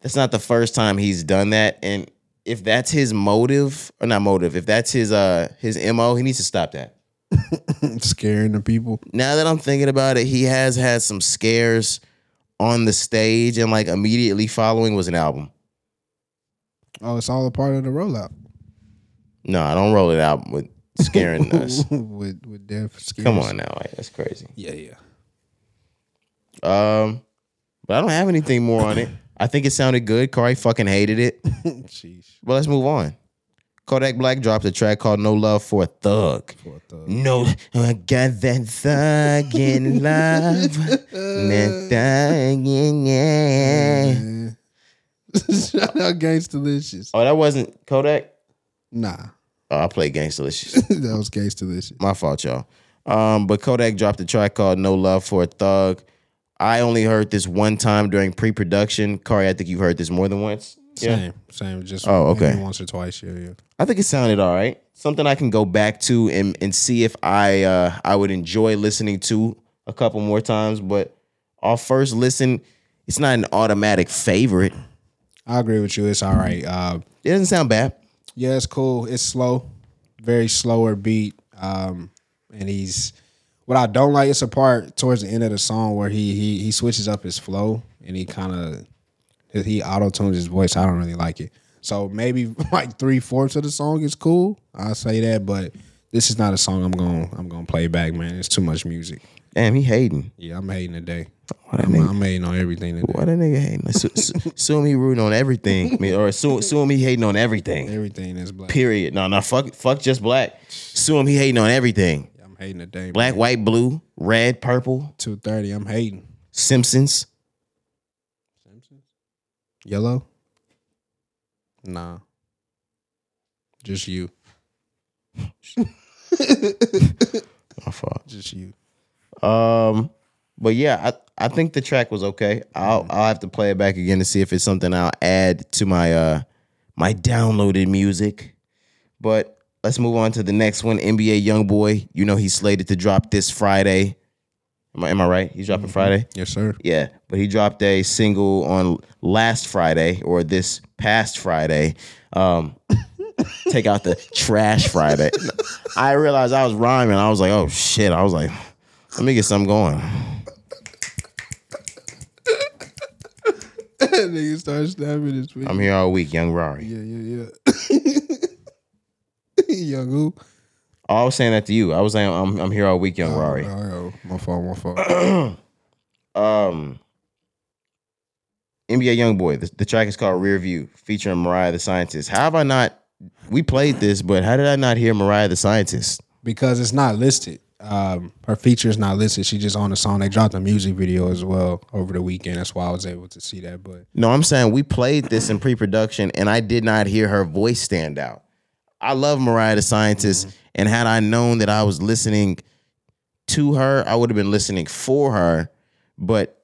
that's not the first time he's done that. And if that's his motive, or not motive, if that's his uh his mo, he needs to stop that. Scaring the people. Now that I'm thinking about it, he has had some scares on the stage, and like immediately following was an album. Oh, it's all a part of the rollout. No, I don't roll it out with scaring us. with with death. Scares. Come on now, like, that's crazy. Yeah, yeah. Um, but I don't have anything more on it. I think it sounded good. Corey fucking hated it. Jeez. But let's move on. Kodak Black dropped a track called "No Love for a Thug." For a thug. No, I got that thug in love. that thug in yeah. Shout out Gangsta Delicious. Oh, that wasn't Kodak. Nah, Oh, I played Gangstalicious. that was Gangsta Delicious. My fault, y'all. Um, but Kodak dropped a track called "No Love for a Thug." I only heard this one time during pre-production. Corey, I think you've heard this more than once. Yeah, Same, same. Just Oh, okay. once or twice. Yeah, yeah. I think it sounded all right. Something I can go back to and, and see if I uh, I would enjoy listening to a couple more times. But off first listen, it's not an automatic favorite. I agree with you. It's all right. Uh, It doesn't sound bad. Yeah, it's cool. It's slow, very slower beat. Um, and he's what I don't like. It's a part towards the end of the song where he he he switches up his flow and he kind of he auto tunes his voice. I don't really like it. So maybe like three fourths of the song is cool. I'll say that, but this is not a song I'm going I'm gonna play back, man. It's too much music. Damn, he hating. Yeah, I'm hating today. A I'm, nigga. I'm hating on everything today. What a nigga hating. Su- su- Assume he rooting on everything, I mean, or assume, assume he hating on everything. Everything is black. Period. No, no, fuck, fuck just black. Assume he hating on everything. I'm hating the today. Black, white, blue, red, purple, Two thirty. I'm hating. Simpsons. Simpsons. Yellow? Nah. Just you. My fault. Just you. Um, but yeah, I, I think the track was okay. I'll I'll have to play it back again to see if it's something I'll add to my uh my downloaded music. But let's move on to the next one. NBA YoungBoy. You know he's slated to drop this Friday. Am I, am I right? He's dropping Friday. Yes, sir. Yeah, but he dropped a single on last Friday or this past Friday. Um, take out the trash Friday. I realized I was rhyming. I was like, oh shit. I was like, let me get something going. Nigga start snapping his feet. I'm here all week, young Rari. Yeah, yeah, yeah. Young who? Oh, I was saying that to you. I was saying I'm, I'm here all week, young Oh, Rari. oh, my fault, my fault. Um, NBA YoungBoy. The, the track is called Rear View, featuring Mariah the Scientist. How have I not? We played this, but how did I not hear Mariah the Scientist? because it's not listed. Um, her feature is not listed. She just on the song. They dropped a music video as well over the weekend. That's why I was able to see that. But No, I'm saying we played this in pre-production, and I did not hear her voice stand out. I love Mariah the Scientist, and had I known that I was listening to her, I would have been listening for her. But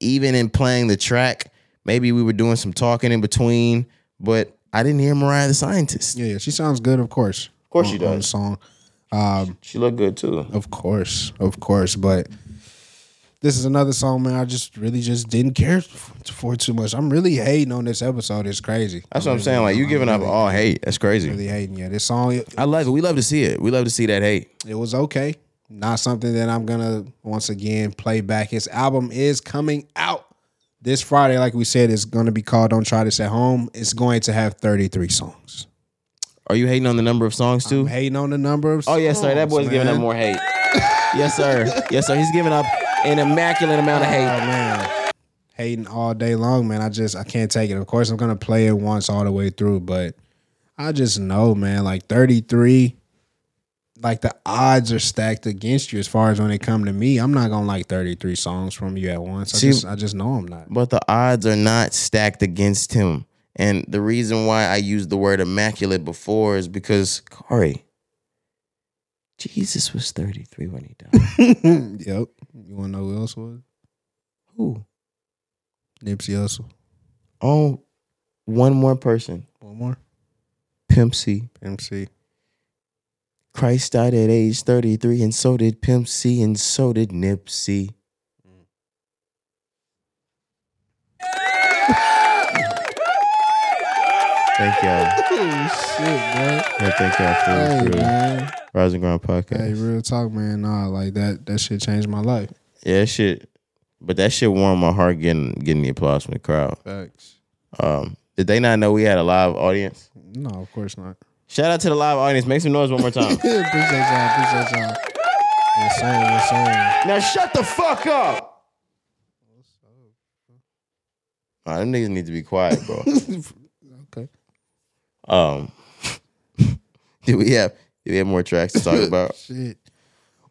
even in playing the track, maybe we were doing some talking in between, but I didn't hear Mariah the Scientist. yeah, yeah, she sounds good. Of course, of course she on, on the does. song. Um, She looked good too. Of course, of course, but this is another song, man. I just really just didn't care for too much. I'm really hating on this episode. It's crazy. That's what I'm saying. Like you giving up all hate. That's crazy. Really hating. Yeah, this song it, I love it. We love to see it. We love to see that hate. it was okay. Not something that I'm gonna once again play back. His album is coming out this Friday. Like we said, it's gonna be called "Don't Try This at Home." It's going to have 33 songs. Are you hating on the number of songs too? I'm hating on the number of. Oh yes, sir. That songs, boy's giving up more hate. yes, sir. Yes, sir. He's giving up an immaculate amount of Oh hate. man, hating all day long, man. I just I can't take it. Of course, I'm gonna play it once all the way through, but I just know, man. Like 33, like the odds are stacked against you as far as when it come to me. I'm not gonna like 33 songs from you at once. I See- just I just know I'm not. But the odds are not stacked against him. And the reason why I used the word immaculate before is because Corey, Jesus was 33 when he died. yep. You wanna know who else was? Who? Nipsey Hussle. Oh, one more person. One more. Pimp C. MC. Christ died at age 33, and so did Pimp C, and so did Nipsey. Thank y'all. Oh shit, bro. Yeah, thank y'all for, Hey for man. Rise and Grind Podcast. Hey, real talk, man. Nah, like that. That shit changed my life. Yeah, shit. But that shit warmed my heart getting getting the applause from the crowd. Facts. Um, did they not know we had a live audience? No, of course not. Shout out to the live audience. Make some noise one more time. appreciate y'all. Appreciate y'all. Yes, sir. Yes, sir. now shut the fuck up. Nah, them niggas need to be quiet, bro. Um, do we have do we have more tracks to talk about? Shit.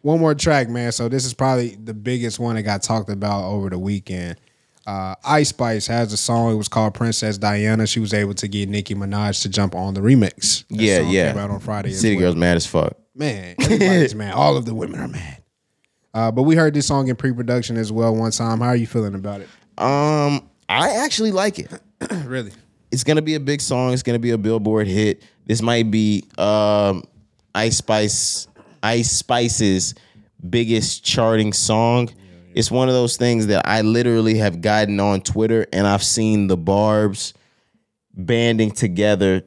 One more track, man. So this is probably the biggest one that got talked about over the weekend. Uh, Ice Spice has a song. It was called Princess Diana. She was able to get Nicki Minaj to jump on the remix. That yeah, yeah. Came out on Friday. City well. girls mad as fuck. Man, everybody's mad. All of the women are mad. Uh, but we heard this song in pre-production as well one time. How are you feeling about it? Um, I actually like it. really? It's gonna be a big song. It's gonna be a Billboard hit. This might be um, Ice Spice, Ice Spice's biggest charting song. It's one of those things that I literally have gotten on Twitter and I've seen the Barbs banding together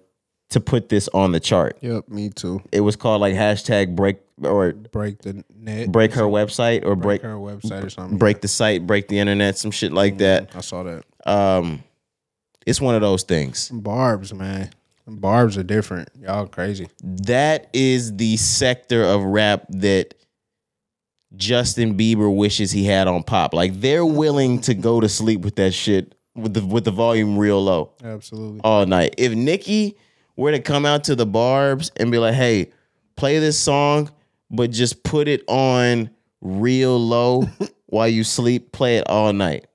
to put this on the chart. Yep, me too. It was called like hashtag break or Break the net. break her website or break her website or something. break the site, break the internet, some shit like that. I saw that. Um, it's one of those things. Barbs, man. Barbs are different. Y'all crazy. that is the sector of rap that Justin Bieber wishes he had on pop. Like they're willing to go to sleep with that shit with the with the volume real low Absolutely. all night. If Nicki were to come out to the barbs and be like, "Hey, play this song, but just put it on real low while you sleep, play it all night."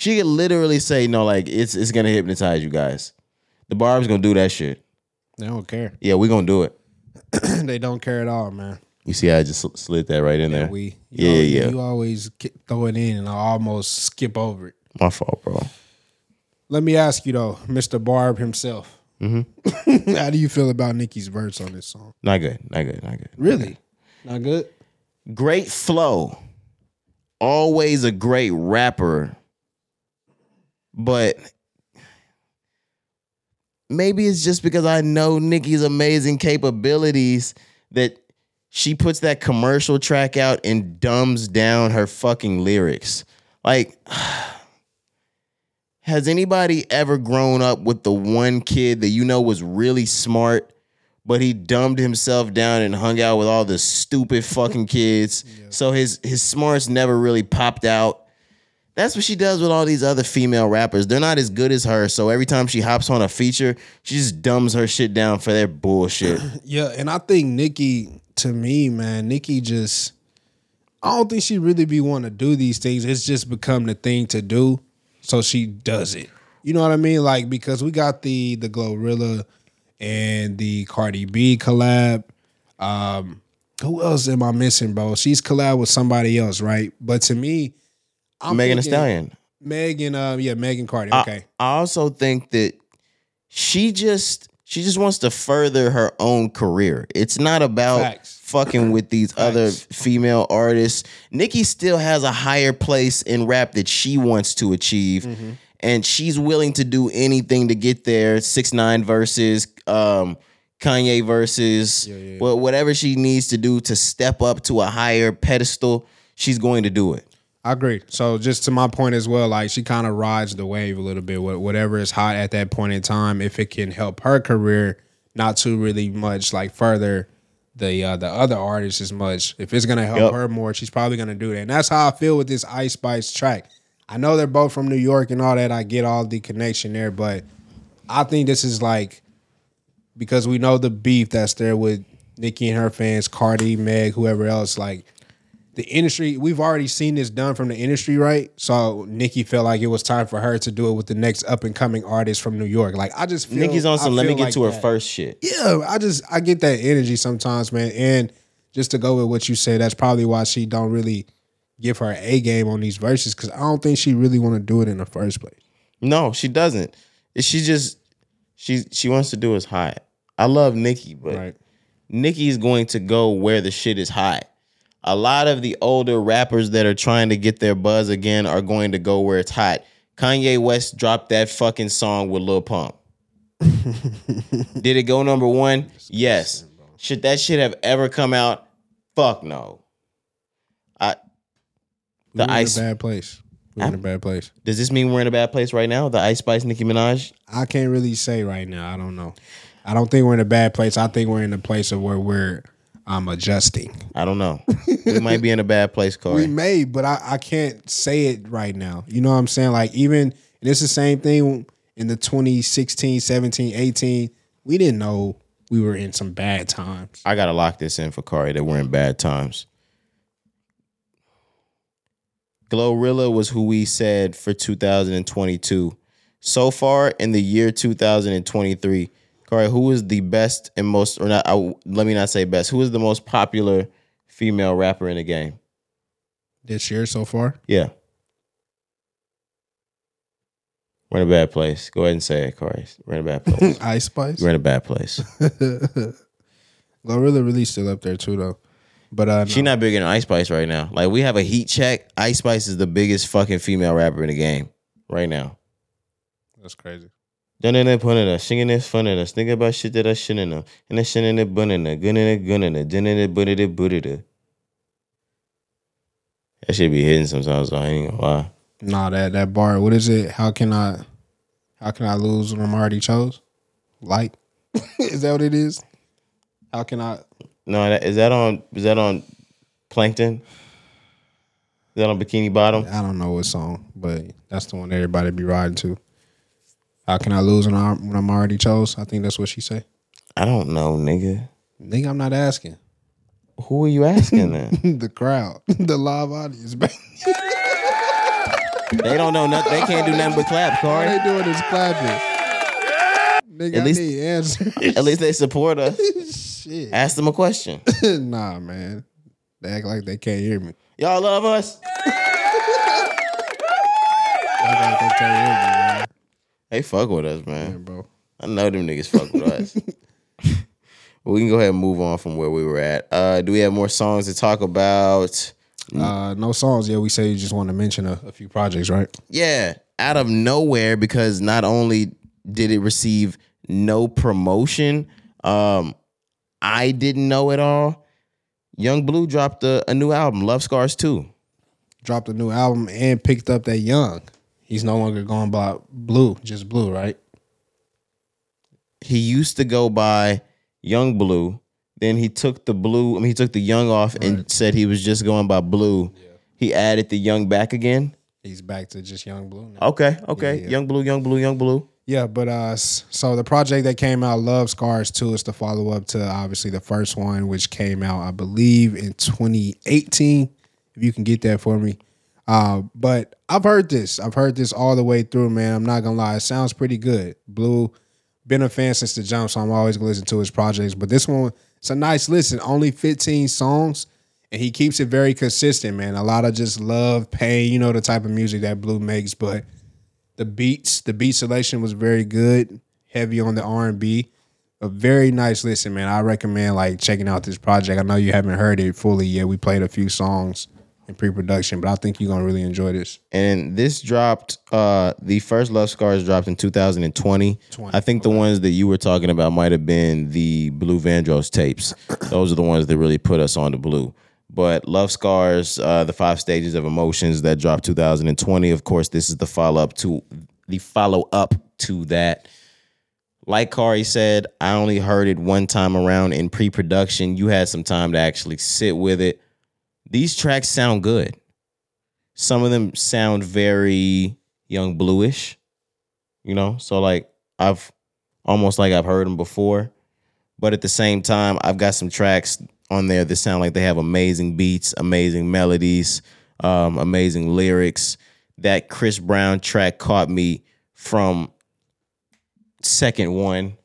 She could literally say, "No, like it's it's gonna hypnotize you guys." The barbs gonna do that shit. They don't care. Yeah, we gonna do it. they don't care at all, man. You see, how I just slid that right in there. We, you Yeah, always, yeah. You always throw it in, and I almost skip over it. My fault, bro. Let me ask you though, Mr. Barb himself. Mm-hmm. How do you feel about Nicki's verse on this song? Not good. Not good. Not good. Really? Not good. Great flow. always a great rapper, but maybe it's just because I know Nicki's amazing capabilities that she puts that commercial track out and dumbs down her fucking lyrics. Like, has anybody ever grown up with the one kid that you know was really smart, but he dumbed himself down and hung out with all the stupid fucking kids? So his his smarts never really popped out. That's what she does with all these other female rappers. They're not as good as her, so every time she hops on a feature, she just dumbs her shit down for their bullshit. Yeah, and I think Nicki, to me, man, Nicki just I don't think she really be want to do these things. It's just become the thing to do. So she does it. You know what I mean? Like because we got the the Glorilla and the Cardi B collab. Um who else am I missing, bro? She's collab with somebody else, right? But to me, I'm Megan Thee thinking- Stallion. Megan, uh, yeah, Megan Cardi. I- Okay. I, also think that she just she just wants to further her own career. It's not about Facts. fucking with these other female artists. Nicki still has a higher place in rap that she wants to achieve. Mm-hmm. And she's willing to do anything to get there. Six nine versus um, Kanye versus well, whatever she needs to do to step up to a higher pedestal, she's going to do it. I agree. So just to my point as well, like she kind of rides the wave a little bit. wh- Whatever is hot at that point in time, if it can help her career, not to really much like further the uh, the other artists as much. If it's gonna help Yep. her more, she's probably gonna do that. And that's how I feel with this Ice Spice track. I know they're both from New York and all that. I get all the connection there, but I think this is like because we know the beef that's there with Nicki and her fans, Cardi, Meg, whoever else. Like the industry, we've already seen this done from the industry, right? So Nicki felt like it was time for her to do it with the next up and coming artist from New York. Like I just feel Nicki's on some let me get like to her that. first shit. Yeah, I just I get that energy sometimes, man. And just to go with what you said, that's probably why she don't really give her A game on these verses because I don't think she really want to do it in the first place. No, she doesn't. She just she she wants to do is hot. I love Nicki, but Right. Nicki's going to go where the shit is hot. A lot of the older rappers that are trying to get their buzz again are going to go where it's hot. Kanye West dropped that fucking song with Lil Pump. Did it go number one? Yes. Should that shit have ever come out? Fuck no. I We're the in ice. a bad place. We're in a bad place. Does this mean we're in a bad place right now? The Ice Spice Nicki Minaj? I can't really say right now. I don't know. I don't think we're in a bad place. I think we're in a place of where we're um adjusting. I don't know. we might be in a bad place, We Corey. may, but I, I can't say it right now. You know what I'm saying? Like even and it's the same thing in the 2016, 17, 18. We didn't know we were in some bad times. I gotta lock this in for Corey that we're in bad times. Glorilla was who we said for 2022. So far in the year 2023, Corey, who is the best and most, or not? I, let me not say best. Who is the most popular female rapper in the game? This year so far. Yeah, we're in a bad place. Go ahead and say it, Corey. We're in a bad place. Ice Spice. we're in a bad place. Glorilla really still up there too though. But uh no. not bigger than Ice Spice right now. Like we have a heat check. Ice Spice is the biggest fucking female rapper in the game right now. that's crazy. Done in it, put in it, singing this, fun in us, thinking about shit that I shouldn't know. And that shit in it, bun in it, gun in it, gun in it, din in it, but it, but it. That shit be hitting sometimes. though, I ain't gonna lie. Nah, that that bar. What is it? How can I? How can I lose when I'm already chose? Like, is that what it is? How can I? No, that, is that on? Is that on Plankton? Is that on Bikini Bottom? I don't know what song, but that's the one everybody be riding to. How can I lose when I'm, when I'm already chose? I think that's what she say. I don't know, nigga. Nigga, I'm not asking. Who are you asking then? the crowd, the live audience, man. they don't know nothing. They can't do nothing but clap, All they doing is clapping. Nigga, At I least-. At least they support us. Shit. Ask them a question. nah, man. They act like they can't hear me. Y'all love us. They act like they can't hear me, man. They fuck with us, Yeah, man. bro. I know them niggas fuck with us. We can go ahead and move on from where we were at. Uh, do we have more songs to talk about? Uh, no songs. Yeah, we say you just want to mention a, a few projects, right? Yeah, out of nowhere because not only did it receive no promotion, um, I didn't know it all. Yung Bleu dropped a, a new album, Love Scars 2. Dropped a new album and picked up that Young. He's no longer going by Blue, just Blue, right? He used to go by Yung Bleu. Then he took the blue, I mean, he took the young off and said he was just going by blue. Yeah. He added the young back again. He's back to just Yung Bleu now. Okay, okay. Yeah. Yung Bleu, Yung Bleu, Yung Bleu. Yeah, but uh, so the project that came out, Love Scars 2, is the follow up to obviously the first one, which came out, I believe, in 2018. If you can get that for me. Uh, but I've heard this. I've heard this all the way through, man. I'm not gonna lie, it sounds pretty good. Blue, been a fan since the jump, so I'm always gonna listen to his projects. But this one, it's a nice listen. Only 15 songs, and he keeps it very consistent, man. A lot of just love, pain, you know, the type of music that Blue makes, but the beats, the beat selection was very good, heavy on the R and B. A very nice listen, man. I recommend like checking out this project. I know you haven't heard it fully yet. We played a few songs in pre-production, but I think you're gonna really enjoy this. And this dropped, uh, the first Love Scars dropped in 2020. 20, I think the ones that you were talking about might have been the Bleu Vandross tapes. Those are the ones that really put us on the blue. But Love Scars, uh, the five stages of emotions that dropped 2020. Of course, this is the follow up to the follow up to that. Like Cari said, I only heard it one time around in pre production. You had some time to actually sit with it. These tracks sound good. Some of them sound very young bluish, you know? So, like, I've almost like I've heard them before. But at the same time, I've got some tracks on there that sound like they have amazing beats, amazing melodies, um, amazing lyrics. That Chris Brown track caught me from second one.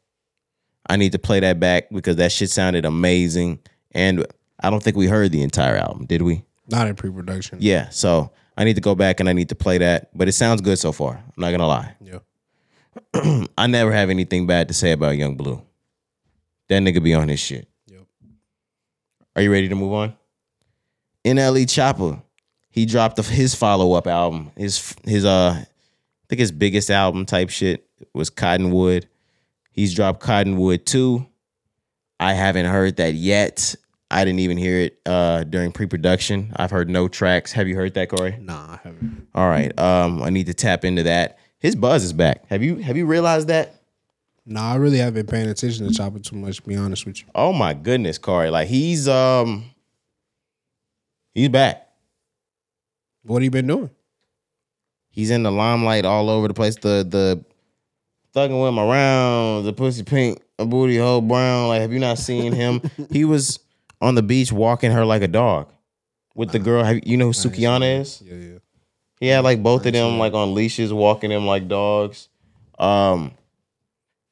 I need to play that back because that shit sounded amazing. And I don't think we heard the entire album, did we? Not in pre-production. Yeah. So I need to go back and I need to play that. But it sounds good so far. I'm not gonna lie. Yeah. I never have anything bad to say about Yung Bleu. That nigga be on his shit. Yep. Are you ready to move on? NLE Chopper, he dropped his follow up album. His his uh, I think his biggest album type shit was Cottonwood. He's dropped Cottonwood two. I haven't heard that yet. I didn't even hear it uh, during pre production. I've heard no tracks. Have you heard that, Corey? Nah, I haven't. All right. Um, I need to tap into that. His buzz is back. Have you have you realized that? Nah, I really haven't been paying attention to Chopper too much, to be honest with you. Oh my goodness, Corey. Like he's um he's back. What he been doing? He's in the limelight all over the place. The the thugging with him around, the pussy pink, a booty hole brown. Like, have you not seen him? he was on the beach walking her like a dog with the girl. Have, you know who Sukihana is? Yeah, yeah. He had like both of them like on leashes, walking them like dogs. Um,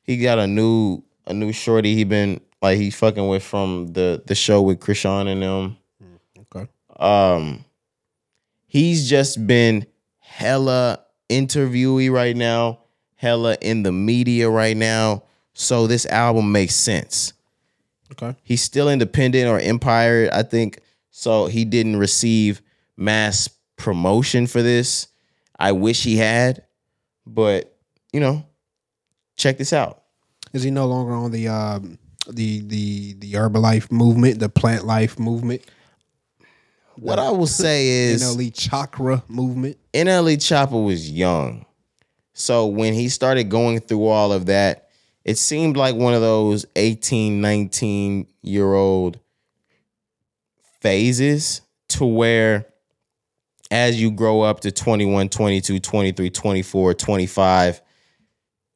he got a new a new shorty. He been like he fucking with from the the show with Krishan and them. Okay. Um, he's just been hella interviewee right now, hella in the media right now. So this album makes sense. Okay. He's still independent or empire, I think. So he didn't receive mass promotion for this. I wish he had, but you know, check this out. Is he no longer on the um the the the Herbalife movement, the plant life movement, What I will say is NLE chakra movement? NLE Chopper was young. So when he started going through all of that, it seemed like one of those 18, 19 year old phases to where as you grow up to 21, 22, 23, 24, 25,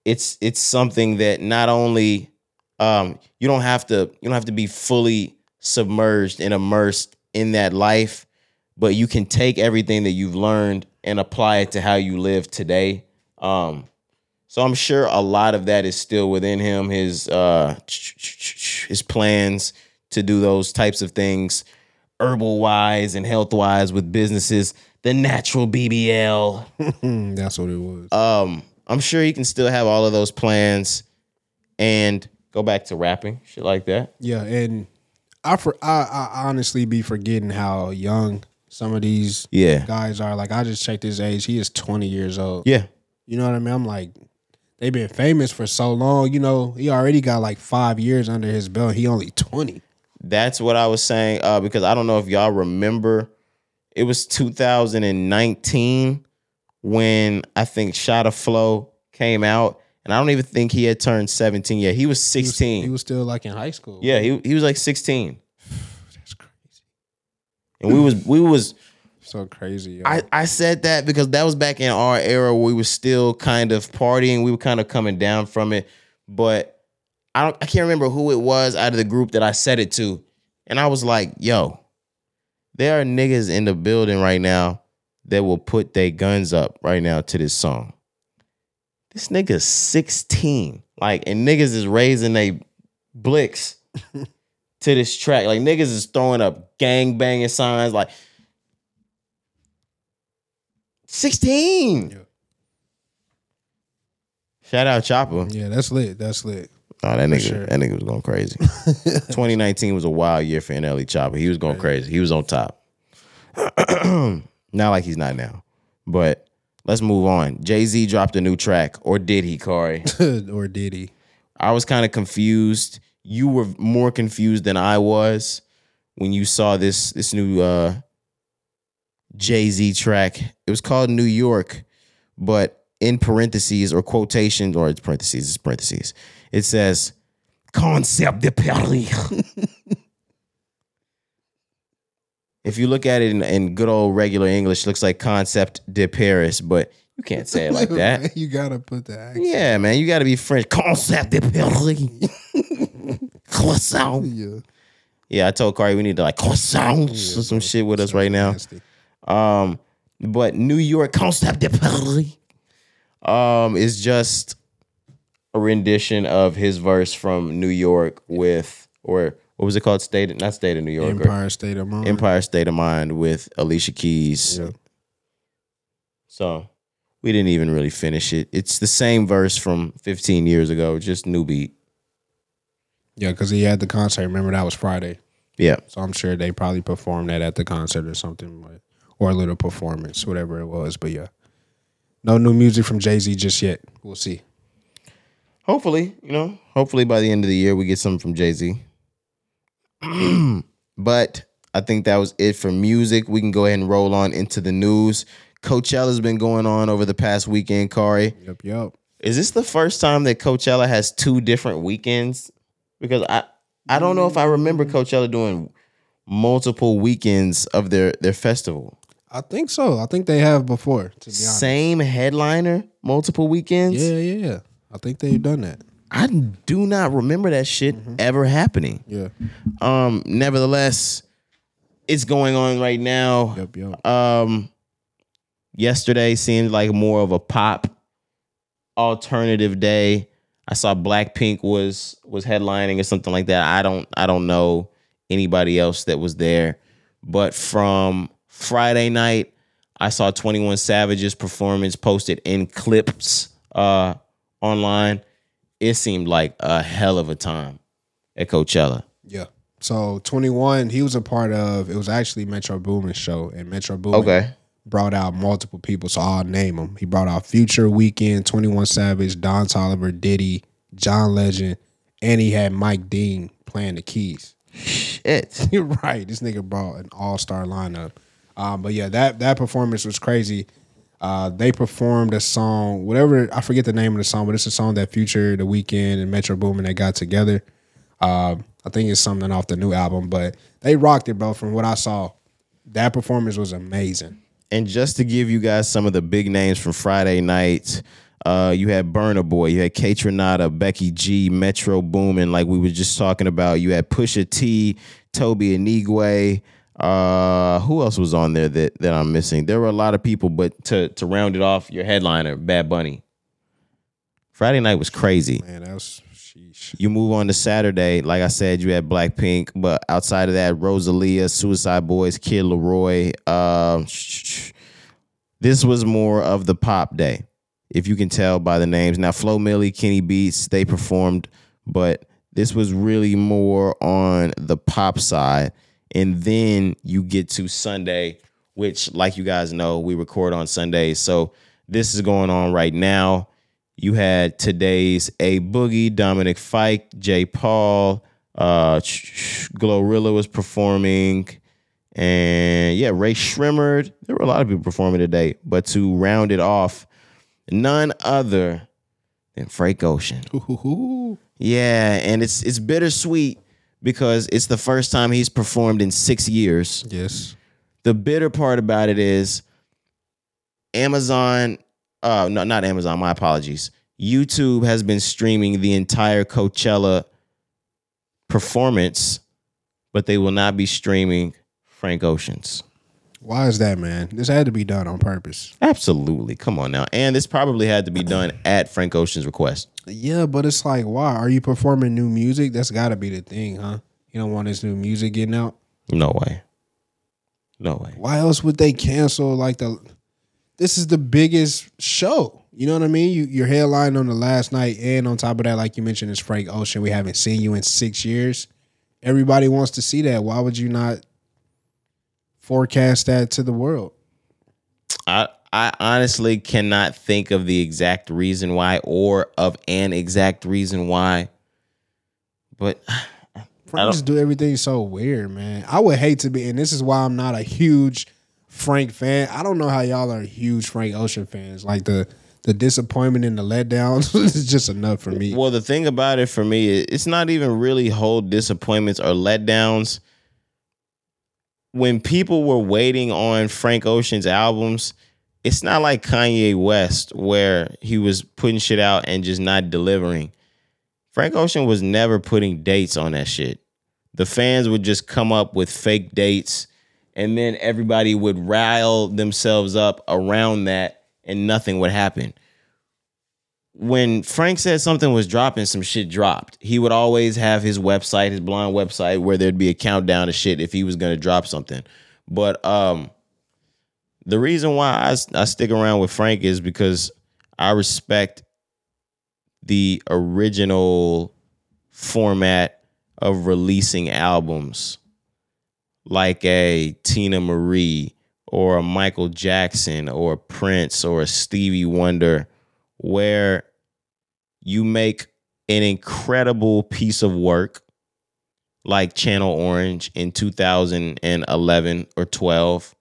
it's it's something that not only um you don't have to you don't have to be fully submerged and immersed in that life, but you can take everything that you've learned and apply it to how you live today. Um, so I'm sure a lot of that is still within him. His uh, his plans to do those types of things, herbal wise and health wise with businesses. The natural BBL. That's what it was. Um, I'm sure he can still have all of those plans and go back to rapping, shit like that. Yeah, and I for I, I honestly be forgetting how young some of these Yeah. guys are. Like I just checked his age. He is 20 years old. Yeah. You know what I mean? I'm like, they've been famous for so long. You know, he already got like five years under his belt. He only 20. That's what I was saying uh, because I don't know if y'all remember. It was 2019 when I think Shotta Flow came out, and I don't even think he had turned 17 yet. He was He was- 16. He was, still like in high school. yeah, he he was like 16, That's crazy. and we was we was. So crazy. Yo. I, I said that because that was back in our era where we were still kind of partying. We were kind of coming down from it. But I don't I can't remember who it was out of the group that I said it to. And I was like, yo, there are niggas in the building right now that will put their guns up right now to this song. This nigga's 16. Like, and niggas is raising they blicks to this track. Like niggas is throwing up gang banging signs. Like 16. Yeah. Shout out Chopper. yeah, that's lit. That's lit. Oh, that nigga, sure. that nigga was going crazy. 2019 was a wild year for NLE Chopper. He was going crazy. He was on top. not like he's not now. But let's move on. Jay Z dropped a new track, or did he, Corey? or did he? I was kind of confused. You were more confused than I was when you saw this this new uh, Jay Z track. It was called New York, but in parentheses or quotations or it's parentheses, it's parentheses. It says Concept de Paris. if you look at it in, in good old regular English, it looks like Concept de Paris, but you can't say it like that. you gotta put the accent. Yeah, man, you got to be French. Concept de Paris. Croissant. Yeah. Yeah, I told Cari we need to like croissants or some shit with us right now. Nasty. Um, but New York Concept de Paris um is just a rendition of his verse from New York with or what was it called? State not State of New York. or Empire State of Mind. Empire State of Mind with Alicia Keys. Yeah. So we didn't even really finish it. It's the same verse from 15 years ago, just new beat. Yeah, because he had the concert. Remember that was Friday, Yeah. so I'm sure they probably performed that at the concert or something, but, or a little performance, whatever it was. But yeah, no new music from Jay Z just yet. We'll see. Hopefully, you know, hopefully by the end of the year we get something from Jay Z. but I think that was it for music. We can go ahead and roll on into the news. Coachella's been going on over the past weekend, Cari. Yep, yep. Is this the first time that Coachella has two different weekends? Because I I don't know if I remember Coachella doing multiple weekends of their their festival. I think so. I think they have before. To be honest. Same headliner, multiple weekends. Yeah, yeah, yeah. I think they've done that. I do not remember that shit ever happening. Yeah. Um, nevertheless, it's going on right now. Yep, yep. Um, yesterday seemed like more of a pop alternative day. I saw Blackpink was was headlining or something like that. I don't I don't know anybody else that was there, but from Friday night, I saw Twenty One Savage's performance posted in clips uh, online. It seemed like a hell of a time at Coachella. Yeah. So 21, he was a part of. It was actually Metro Boomin's show, and Metro Boomin Okay. brought out multiple people. So I'll name them. He brought out Future, Weeknd, 21 Savage, Don Toliver, Diddy, John Legend, and he had Mike Dean playing the keys. Shit. You're right. This nigga brought an all star lineup. Um, but yeah, that that performance was crazy. Uh, they performed a song, whatever I forget the name of the song, but it's a song that Future, The Weeknd, and Metro Boomin they got together. Uh, I think it's something off the new album, but they rocked it, bro. From what I saw, that performance was amazing. And just to give you guys some of the big names from Friday night, uh, you had Burna Boy, you had Kaytranada, Becky G, Metro Boomin, like we were just talking about. You had Pusha T, Tobe Nwigwe. Uh, who else was on there that that I'm missing? There were a lot of people, but to to round it off, your headliner, Bad Bunny. Friday night was crazy. Man, that was sheesh. You move on to Saturday. Like I said, you had Blackpink, but outside of that, Rosalia, Suicide Boys, Kid LAROI. Um, sh- sh- this was more of the pop day, if you can tell by the names. Now, Flo Milli, Kenny Beats, they performed, but this was really more on the pop side. And then you get to Sunday, which, like you guys know, we record on Sundays. So this is going on right now. You had today's A Boogie, Dominic Fike, Jai Paul, uh, Glorilla was performing, and yeah, Rae Sremmurd. There were a lot of people performing today, but to round it off, none other than Frank Ocean. Ooh. Yeah, and it's it's bittersweet because it's the first time he's performed in six years. Yes. The bitter part about it is Amazon, uh, no, not Amazon, my apologies. YouTube has been streaming the entire Coachella performance, but they will not be streaming Frank Ocean's. Why is that, man? This had to be done on purpose. Absolutely. Come on now. And this probably had to be done at Frank Ocean's request. Yeah, but it's like, why are you performing new music? That's got to be the thing, huh? You don't want this new music getting out. No way. No way. Why else would they cancel like the? This is the biggest show. You know what I mean? You you're headlining on the last night, and on top of that, like you mentioned, it's Frank Ocean. We haven't seen you in six years. Everybody wants to see that. Why would you not forecast that to the world? I I honestly cannot think of the exact reason why or of an exact reason why. But Frank just do everything so weird, man. I would hate to be, and this is why I'm not a huge Frank fan. I don't know how y'all are huge Frank Ocean fans. Like the the disappointment and the letdowns is just enough for me. Well, the thing about it for me, it's not even really whole disappointments or letdowns. When people were waiting on Frank Ocean's albums, it's not like Kanye West where he was putting shit out and just not delivering. Frank Ocean was never putting dates on that shit. The fans would just come up with fake dates and then everybody would rile themselves up around that and nothing would happen. When Frank said something was dropping, some shit dropped. He would always have his website, his blind website, where there'd be a countdown of shit if he was gonna drop something. But um the reason why I, I stick around with Frank is because I respect the original format of releasing albums like a Teena Marie or a Michael Jackson or a Prince or a Stevie Wonder, where you make an incredible piece of work like Channel Orange in 2011 or 12,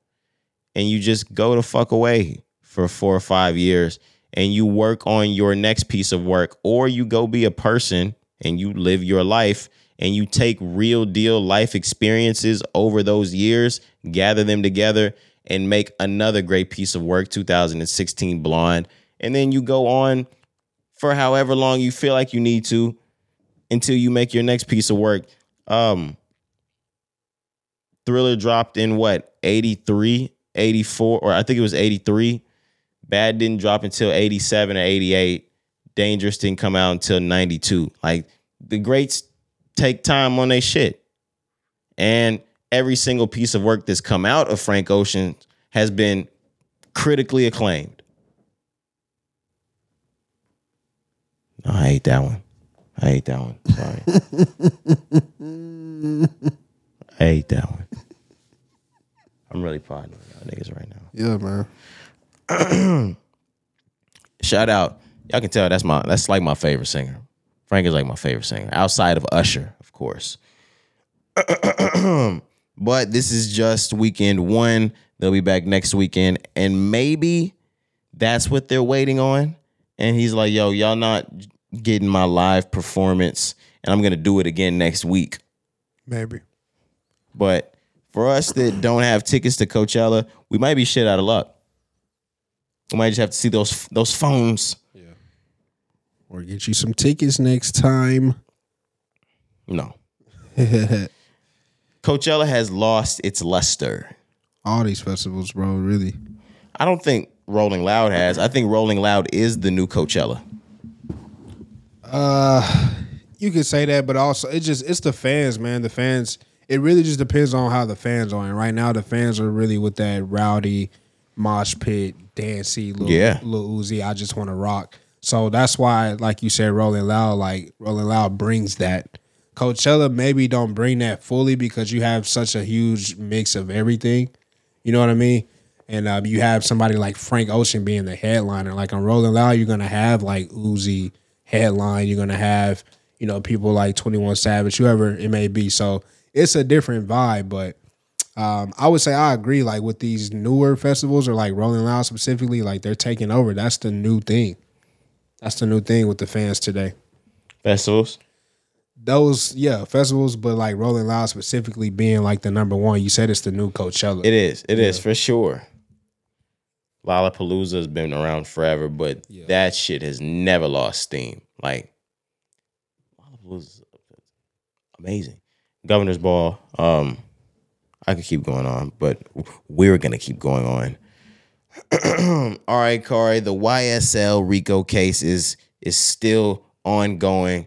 and you just go the fuck away for four or five years and you work on your next piece of work, or you go be a person and you live your life and you take real deal life experiences over those years, gather them together, and make another great piece of work 2016 Blonde. And then you go on for however long you feel like you need to until you make your next piece of work. Um, Thriller dropped in what, 83, 84, or I think it was 83. Bad didn't drop until 87 or 88. Dangerous didn't come out until 92. Like the greats take time on their shit. And every single piece of work that's come out of Frank Ocean has been critically acclaimed. No, I hate that one. I hate that one. Sorry. I hate that one. I'm really proud of y'all niggas right now. Yeah, man. Shout out. Y'all can tell that's my that's like my favorite singer. Frank is like my favorite singer. Outside of Usher, of course. but this is just weekend one. They'll be back next weekend. And maybe that's what they're waiting on. And he's like, yo, y'all not getting my live performance. And I'm gonna do it again next week. Maybe. But for us that don't have tickets to Coachella, we might be shit out of luck. We might just have to see those those phones. Yeah. Or get you some tickets next time. No. Coachella has lost its luster. All these festivals, bro, really. I don't think Rolling Loud has. I think Rolling Loud is the new Coachella. Uh you could say that, but also it just it's the fans, man. The fans it really just depends on how the fans are. And right now the fans are really with that rowdy mosh pit, dancey little Yeah. little Uzi. I just want to rock. So that's why, like you said, Rolling Loud, like Rolling Loud brings that. Coachella maybe don't bring that fully because you have such a huge mix of everything. You know what I mean? And um, you have somebody like Frank Ocean being the headliner. Like on Rolling Loud, you're gonna have like Uzi headline. You're gonna have you know people like Twenty One Savage, whoever it may be. So it's a different vibe. But um, I would say I agree. Like with these newer festivals or like Rolling Loud specifically, like they're taking over. That's the new thing. That's the new thing with the fans today. Festivals. Those yeah festivals, but like Rolling Loud specifically being like the number one. You said it's the new Coachella. It is. It is for sure. Lollapalooza has been around forever, but Yeah. that shit has never lost steam. Like Lollapalooza is amazing. Governor's Ball. Um, I could keep going on, but we're gonna keep going on. All right, Corey. The YSL Rico case is is still ongoing.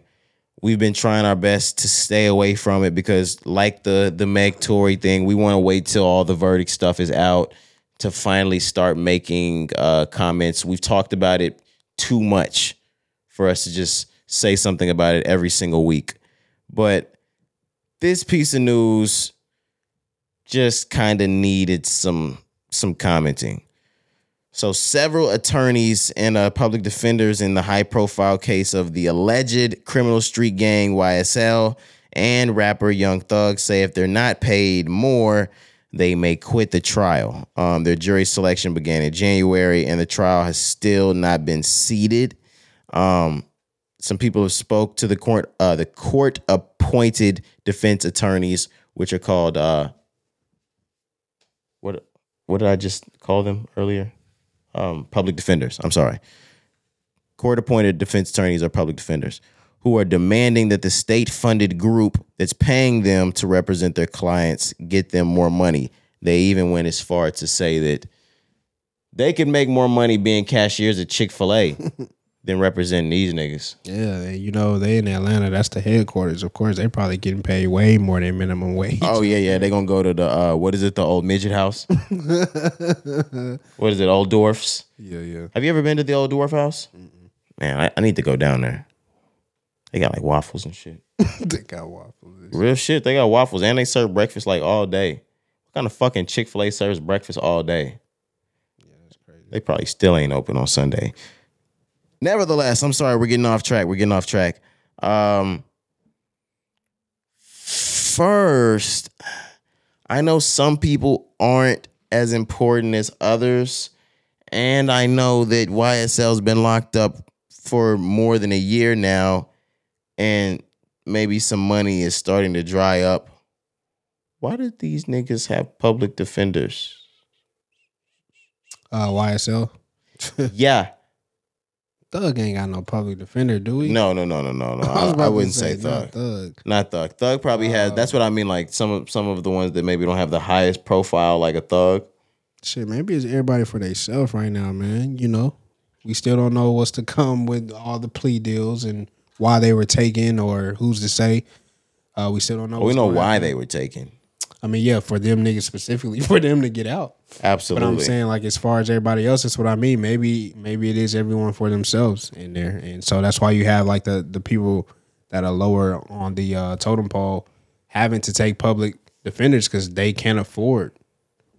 We've been trying our best to stay away from it because, like the the Meg Tory thing, we want to wait till all the verdict stuff is out to finally start making uh, comments. We've talked about it too much for us to just say something about it every single week. But this piece of news just kind of needed some some commenting. So several attorneys and uh, public defenders in the high-profile case of the alleged criminal street gang YSL and rapper Young Thug say if they're not paid more, they may quit the trial. Um, their jury selection began in January, and the trial has still not been seated. Um, some people have spoke to the court, uh, the court-appointed defense attorneys, which are called uh, what? What did I just call them earlier? um, public defenders. I'm sorry. Court appointed defense attorneys are public defenders who are demanding that the state funded group that's paying them to represent their clients get them more money. They even went as far to say that they could make more money being cashiers at Chick fil A than representing these niggas. Yeah, you know they in Atlanta. That's the headquarters. Of course, they probably getting paid way more than minimum wage. Oh yeah, yeah. They're gonna go to the uh, what is it, the old midget house? what is it, old dwarfs? yeah, yeah. Have you ever been to the old dwarf house? Man, I, I need to go down there. They got like waffles and shit. they got waffles. Real shit. They got waffles and they serve breakfast like all day. What kind of fucking Chick fil A serves breakfast all day? Yeah, that's crazy. They probably still ain't open on Sunday. Nevertheless, I'm sorry, we're getting off track. We're getting off track. Um, first, I know some people aren't as important as others. And I know that YSL's been locked up for more than a year now. And maybe some money is starting to dry up. Why did these niggas have public defenders? Uh, YSL. yeah. Thug ain't got no public defender, do we? No, no, no, no, no, no. was I, I wouldn't say, not thug. Thug. Not thug. Thug probably has. That's what I mean. Like some of some of the ones that maybe don't have the highest profile, like a thug. Shit, maybe it's everybody for themselves right now, man. You know, we still don't know what's to come with all the plea deals and why they were taken or who's to say. Uh, we still don't know. But we know why they were taken. I mean, yeah, for them niggas specifically, for them to get out. Absolutely. But. I'm saying, like, as far as everybody else, that's what I mean. Maybe, maybe it is everyone for themselves in there, and so that's why you have like the the people that are lower on the uh, totem pole having to take public defenders because they can't afford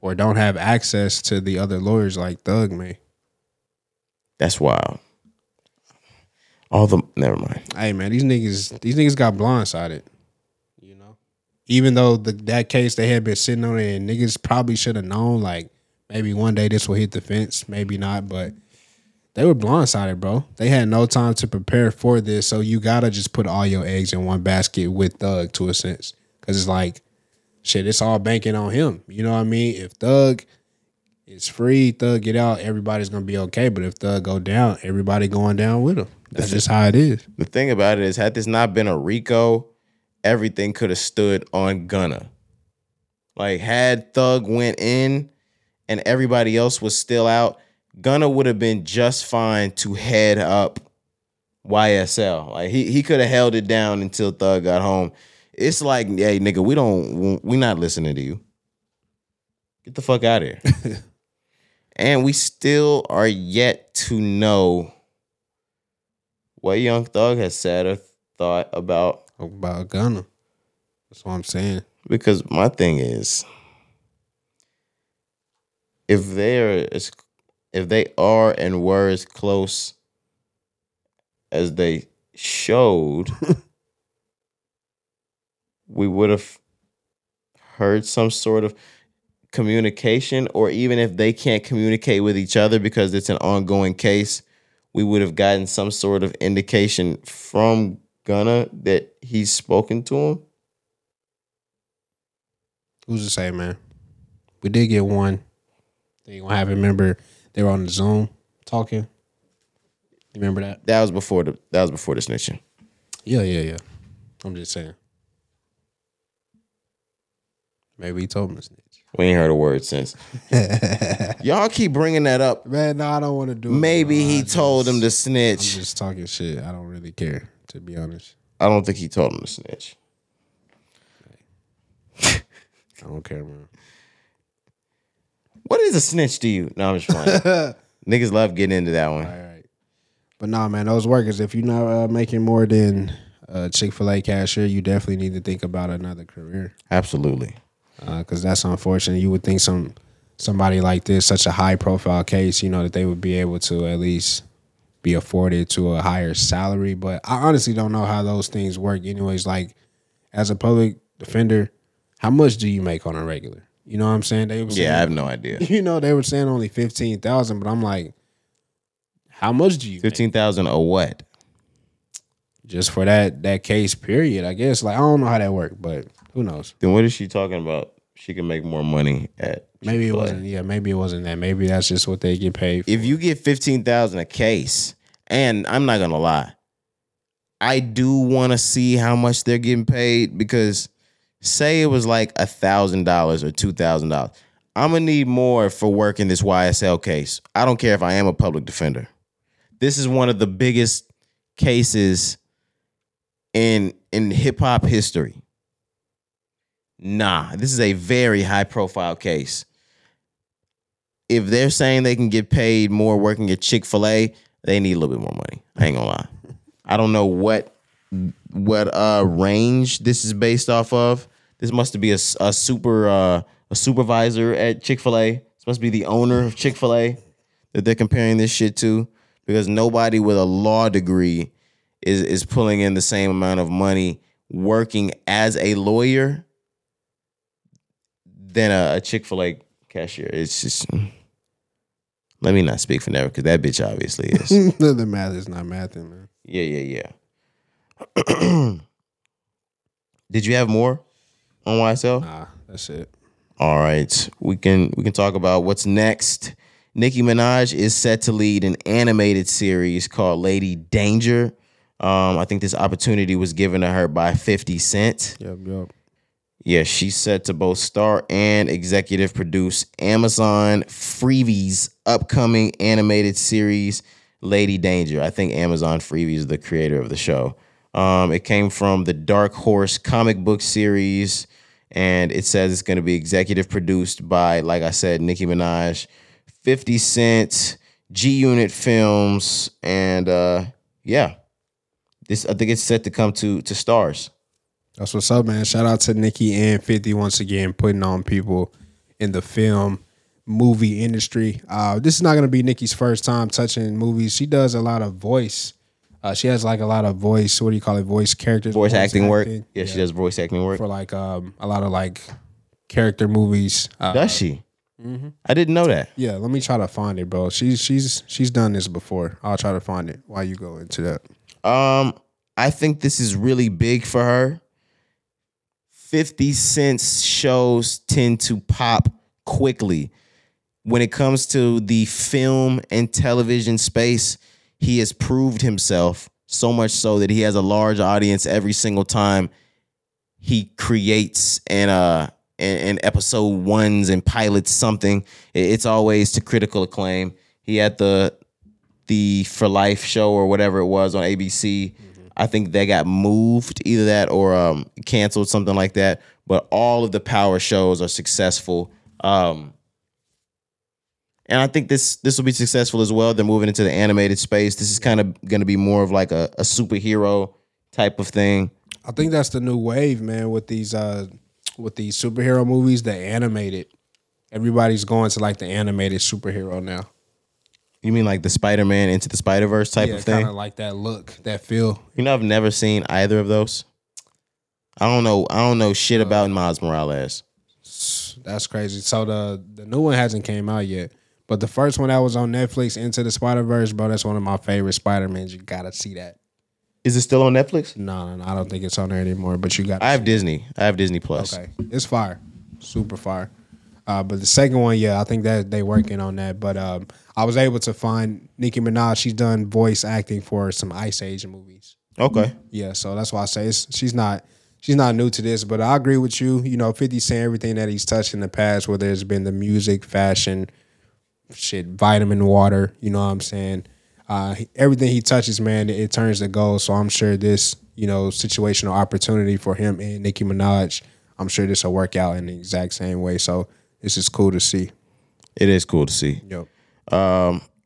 or don't have access to the other lawyers like Thug may. That's wild. All the never mind. Hey man, these niggas, these niggas got blindsided. You know, even though the that case they had been sitting on it, and niggas probably should have known like maybe one day this will hit the fence, maybe not, but they were blindsided, bro. They had no time to prepare for this, so you gotta just put all your eggs in one basket with Thug to a sense, because it's like shit, it's all banking on him. You know what I mean? If Thug is free, Thug get out, everybody's gonna be okay. But if Thug go down, everybody going down with him. That's just how it is. The thing about it is, had this not been a Rico, everything could have stood on Gunna. Like had Thug went in and everybody else was still out, Gunna would have been just fine to head up YSL. Like he he could have held it down until Thug got home. It's like, hey nigga, we don't we not listening to you. Get the fuck out of here. and we still are yet to know what Young Thug has said or thought about. about Gunna. That's what I'm saying. Because my thing is, if they're as if they are and were as close as they showed, we would have heard some sort of communication, or even if they can't communicate with each other because it's an ongoing case, we would have gotten some sort of indication from Gunna that he's spoken to him. Who's to say, man? We did get one. They gonna have. Remember, they were on the Zoom talking. You remember that? That was before the that was before the snitching. Yeah, yeah, yeah. I'm just saying. Maybe he told him to snitch. We ain't heard a word since. Y'all keep bringing that up. Man, no, I don't want to do it. Maybe bro. he I told just- him to I'm snitch. just talking shit. I don't really care, to be honest. I don't think he told him to snitch. I don't care, man. What is a snitch to you? No, I'm just playing. Niggas love getting into that one. All right. But nah, man, those workers, if you're not uh, making more than a Chick fil A cashier, you definitely need to think about another career. Absolutely. Uh, because that's unfortunate. You would think some somebody like this, such a high profile case, you know, that they would be able to at least be afforded to a higher salary. But I honestly don't know how those things work. Anyways, like as a public defender, how much do you make on a regular? You know what I'm saying? They were saying, Yeah, I have no idea. you know, they were saying only fifteen thousand, but I'm like, how much do you? Fifteen thousand or what? Just for that that case? Period. I guess. Like I don't know how that worked, but who knows? Then what is she talking about? She can make more money at Maybe it Chick-fil-A. wasn't. Yeah, maybe it wasn't that. Maybe that's just what they get paid. For. If you get fifteen thousand a case, and I'm not gonna lie, I do want to see how much they're getting paid because say it was like a thousand dollars or two thousand dollars. I'm gonna need more for working this YSL case. I don't care if I am a public defender. This is one of the biggest cases in in hip hop history. Nah, this is a very high profile case. If they're saying they can get paid more working at Chick Fil A, they need a little bit more money. I ain't gonna lie. I don't know what what uh range this is based off of. This must be a, a super uh, a supervisor at Chick Fil A. This must be the owner of Chick Fil A that they're comparing this shit to, because nobody with a law degree is is pulling in the same amount of money working as a lawyer than a, a Chick Fil A cashier. It's just let me not speak for never because that bitch obviously is. the math is not mathing, man. yeah, yeah, yeah. Did you have more on YSL? Nah, that's it. All right, we can we can talk about what's next. Nicki Minaj is set to lead an animated series called Lady Danger. Um, I think this opportunity was given to her by 50 Cent. Yep, yep. Yeah, she's set to both star and executive produce Amazon Freevee's upcoming animated series Lady Danger. I think Amazon Freevee's is the creator of the show. Um, it came from the Dark Horse comic book series, and it says it's going to be executive produced by, like I said, Nicki Minaj, 50 Cent, G Unit Films, and uh, yeah, this I think it's set to come to to stars. That's what's up, man. Shout out to Nicki and 50 once again, putting on people in the film movie industry. Uh, this is not going to be Nicki's first time touching movies. She does a lot of voice. Uh, she has like a lot of voice. What do you call it? Voice characters. Voice acting work. acting. Yeah, she does voice acting work. for like um, a lot of like character movies. Uh, Does she? I didn't know that. yeah, let me try to find it, bro. She's she's she's done this before. I'll try to find it while you go into that. Um, I think this is really big for her. 50 Cent's shows tend to pop quickly. When it comes to the film and television space, he has proved himself so much so that he has a large audience every single time he creates and uh and episode ones and pilots something. It's always to critical acclaim. He had the the For Life show or whatever it was on ABC. I think they got moved, either that or um, canceled, something like that. But all of the power shows are successful. Um, and I think this this will be successful as well. They're moving into the animated space. This is kind of going to be more of like a, a superhero type of thing. I think that's the new wave, man, with these uh with these superhero movies, the animated Everybody's going to like the animated superhero now. You mean like the Spider Man into the Spider Verse type yeah, of thing? kind of like that look, that feel. You know, I've never seen either of those. I don't know. I don't know shit uh, about Miles Morales. That's crazy. So the the new one hasn't came out yet, but the first one that was on Netflix, Into the Spider Verse, bro, that's one of my favorite Spider Mans. You gotta see that. Is it still on Netflix? No, no, no, I don't think it's on there anymore. But you got. I have Disney. I have Disney Plus. Okay, it's fire, super fire. Uh, but the second one, yeah, I think that they working on that. But um, I was able to find Nicki Minaj. She's done voice acting for some Ice Age movies. Okay. Yeah, so that's why I say it's, she's not she's not new to this. But I agree with you. You know, Fifty saying everything that he's touched in the past, whether it's been the music, fashion, shit, vitamin water. You know what I'm saying? Uh, everything he touches, man, it, it turns to gold. So I'm sure this, you know, situational opportunity for him and Nicki Minaj, I'm sure this will work out in the exact same way. So this is cool to see. It is cool to see. Yep.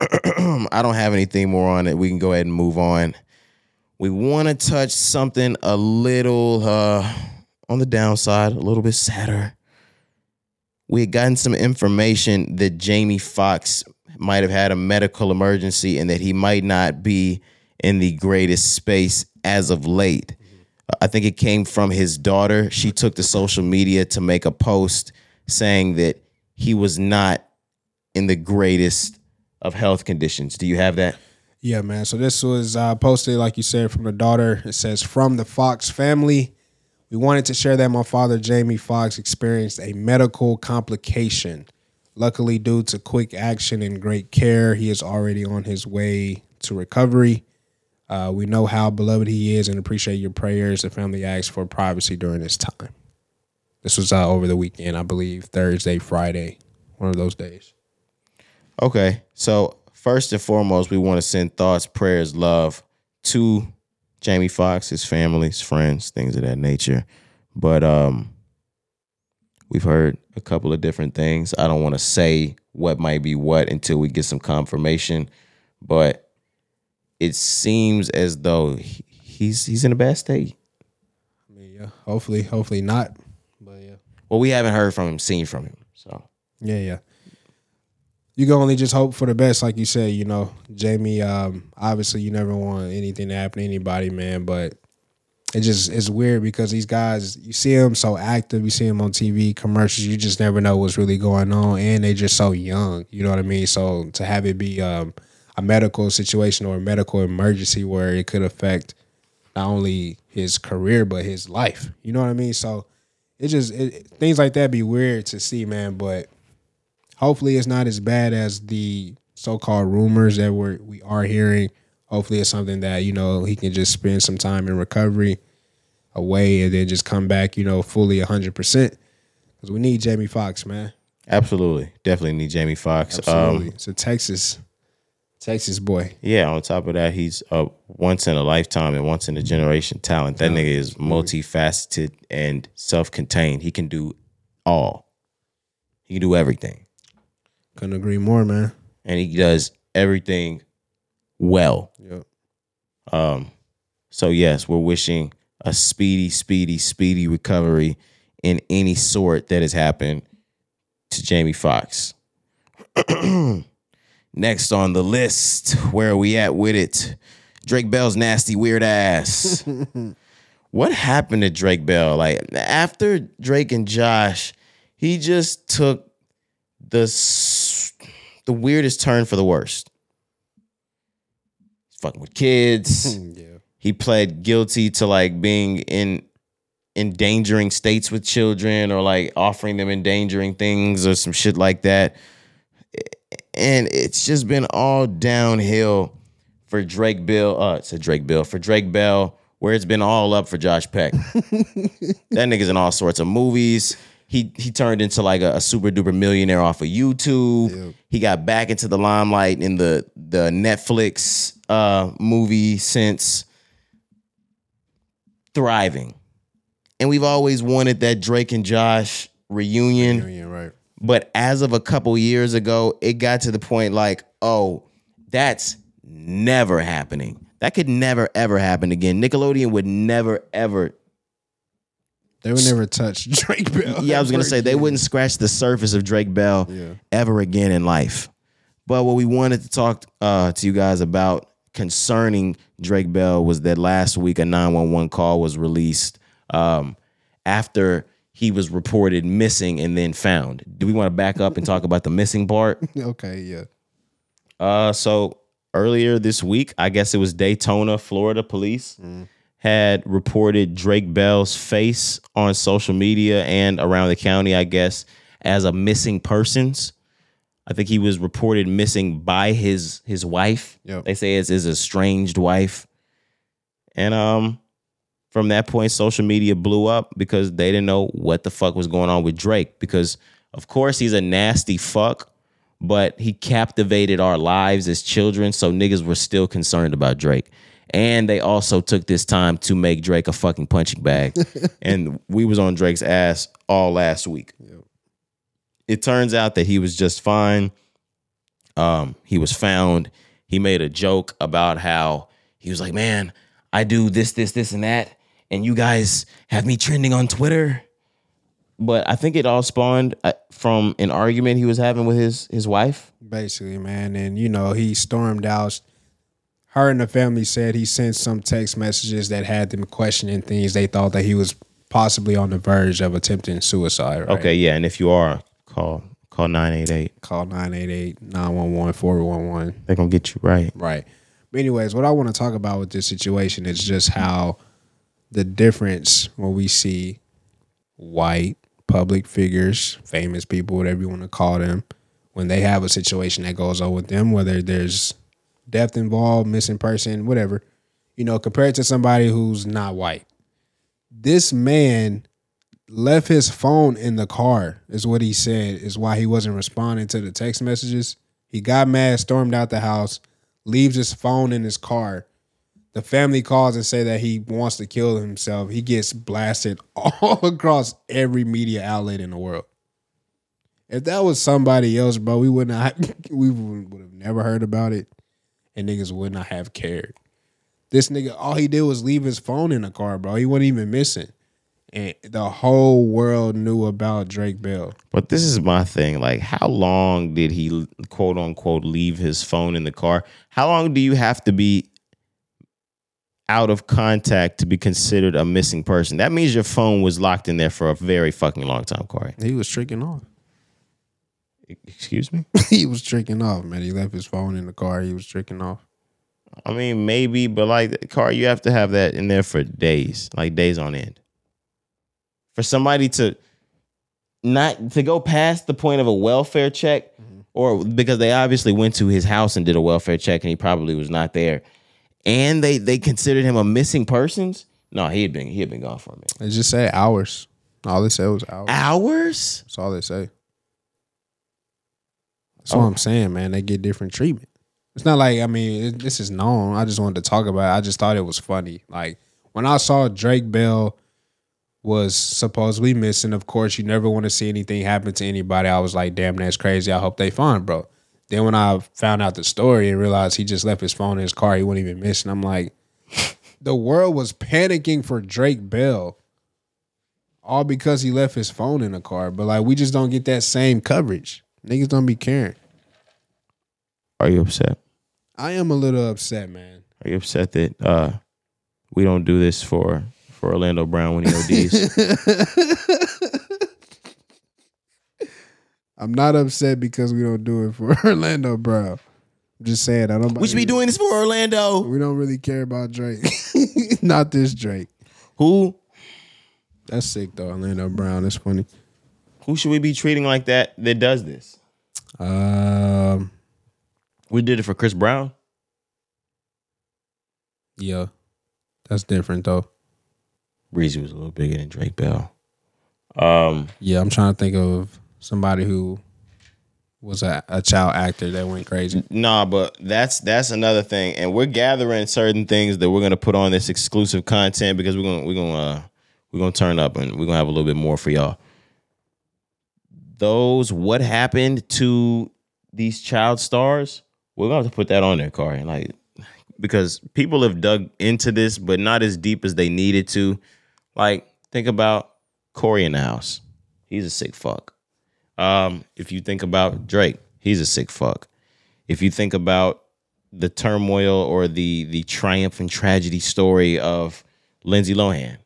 I don't have anything more on it. We can go ahead and move on. We want to touch something a little uh, on the downside, a little bit sadder. We had gotten some information that Jamie Foxx might have had a medical emergency and that he might not be in the greatest space as of late. I think it came from his daughter. She took to social media to make a post saying that he was not in the greatest of health conditions. Do you have that? Yeah, man. So this was uh, posted, like you said, from the daughter. It says, From the Foxx family, we wanted to share that my father, Jamie Foxx, experienced a medical complication. Luckily, due to quick action and great care, he is already on his way to recovery. Uh, we know how beloved he is and appreciate your prayers. The family asks for privacy during this time. This was uh, over the weekend, I believe, Thursday, Friday, one of those days. Okay. So first and foremost, we want to send thoughts, prayers, love to Jamie Foxx, his family, his friends, things of that nature. But um we've heard a couple of different things. I don't want to say what might be what until we get some confirmation, but it seems as though he's he's in a bad state. I mean, yeah, hopefully, hopefully not. Well, we haven't heard from him, seen from him. So Yeah, yeah. You can only just hope for the best, like you said. You know, Jamie. Um, obviously, you never want anything to happen to anybody, man. But it just it's weird because these guys, you see them so active, you see them on TV commercials. You just never know what's really going on, and they just so young. You know what I mean? So to have it be um, a medical situation or a medical emergency where it could affect not only his career but his life. You know what I mean? So it just it, things like that be weird to see, man. But hopefully it's not as bad as the so-called rumors that we're we are hearing. Hopefully it's something that you know he can just spend some time in recovery away and then just come back, you know, fully hundred percent. Because we need Jamie Foxx, man. absolutely, definitely need Jamie Foxx. Absolutely, Um, it's a Texas, Texas boy. Yeah, on top of that, he's a once in a lifetime and once in a generation talent. That nigga is multifaceted and self contained. He can do all. He can do everything. Couldn't agree more, man. And he does everything well. Yep. Um, so yes, we're wishing a speedy, speedy, speedy recovery in any sort that has happened to Jamie Foxx. Next on the list, where are we at with it? Drake Bell's nasty weird ass. what happened to Drake Bell? Like after Drake and Josh, he just took the the weirdest turn for the worst. He's fucking with kids. Yeah. he pled guilty to like being in endangering states with children or like offering them endangering things or some shit like that. And it's just been all downhill for Drake Bill. Uh, it's a Drake Bill for Drake Bell, where it's been all up for Josh Peck. that nigga's in all sorts of movies. He he turned into like a, a super duper millionaire off of YouTube. He got back into the limelight in the the Netflix uh movie since thriving. And we've always wanted that Drake and Josh reunion. Yeah, right. But as of a couple years ago, it got to the point like, oh, that's never happening. That could never ever happen again. Nickelodeon would never ever They would never touch Drake Bell. yeah, I was gonna say they wouldn't scratch the surface of Drake Bell Yeah. ever again in life. But what we wanted to talk uh, to you guys about concerning Drake Bell was that last week a 911 call was released um, after he was reported missing and then found. Do we want to back up and talk about the missing part? Okay, yeah. Uh, so earlier this week, I guess it was Daytona, Florida police had reported Drake Bell's face on social media and around the county, I guess, as a missing persons. I think he was reported missing by his his wife. Yep. They say it's his estranged wife. And um from that point, social media blew up because they didn't know what the fuck was going on with Drake. Because of course he's a nasty fuck, but he captivated our lives as children. So niggas were still concerned about Drake. And they also took this time to make Drake a fucking punching bag. and we was on Drake's ass all last week. It turns out that he was just fine. Um, he was found. He made a joke about how he was like, Man, I do this, this, this, and that, and you guys have me trending on Twitter. But I think it all spawned uh, from an argument he was having with his his wife. Basically, man. And you know, he stormed out. Her and the family said he sent some text messages that had them questioning things. They thought that he was possibly on the verge of attempting suicide. Right? Okay, yeah, and if you are, call call nine eight eight. Call 988 911 411. They're gonna get you right. Right. But anyways, what I want to talk about with this situation is just how the difference when we see white public figures, famous people, whatever you want to call them, when they have a situation that goes on with them, whether there's death involved, missing person, whatever, you know, compared to somebody who's not white. This man left his phone in the car, is what he said, is why he wasn't responding to the text messages. He got mad, stormed out the house, leaves his phone in his car. The family calls and say that he wants to kill himself. He gets blasted all across every media outlet in the world. If that was somebody else, bro, we would not we would have never heard about it, and niggas would not have cared. This nigga, all he did was leave his phone in the car, bro. He wasn't even missing, and the whole world knew about Drake Bell. But this is my thing. Like, how long did he quote unquote leave his phone in the car? How long do you have to be out of contact to be considered a missing person? That means your phone was locked in there for a very fucking long time, Corey. He was tricking off. Excuse me? he was tricking off, man. He left his phone in the car. He was tricking off. I mean, maybe, but like, car, you have to have that in there for days, like days on end. For somebody to not to go past the point of a welfare check, mm-hmm. or because they obviously went to his house and did a welfare check and he probably was not there, and they they considered him a missing persons. No, he had been he had been gone for a minute. They just say hours. All they said was hours. Hours? That's all they say. That's what oh. I'm saying, man. They get different treatment. It's not like I mean it, this is known. I just wanted to talk about it. I just thought it was funny. Like when I saw Drake Bell was supposedly missing. Of course, you never want to see anything happen to anybody. I was like, damn, that's crazy. I hope they find, bro. Then when I found out the story and realized he just left his phone in his car, he wouldn't even miss. And I'm like, the world was panicking for Drake Bell all because he left his phone in the car. But like, we just don't get that same coverage. Niggas don't be caring. Are you upset? I am a little upset, man. Are you upset that uh we don't do this for for Orlando Brown when he ODs? I'm not upset because we don't do it for Orlando Brown. I'm just saying I don't. we should be doing this for Orlando. We don't really care about Drake. not this Drake. Who That's sick though. Orlando Brown. That's funny. who should we be treating like that that does this? Um. We did it for Chris Brown. Yeah. That's different though. Breezy was a little bigger than Drake Bell. Um, Yeah, I'm trying to think of somebody who was a, a child actor that went crazy. nah, but that's that's another thing, and we're gathering certain things that we're gonna put on this exclusive content because we're gonna we're gonna uh, we're gonna turn up and we're gonna have a little bit more for y'all. Those what happened to these child stars? We're gonna have to put that on there, Corey. Like because people have dug into this, but not as deep as they needed to. Like think about Cory in the house. He's a sick fuck. Um, if you think about Drake, he's a sick fuck. If you think about the turmoil or the the triumph and tragedy story of Lindsay Lohan,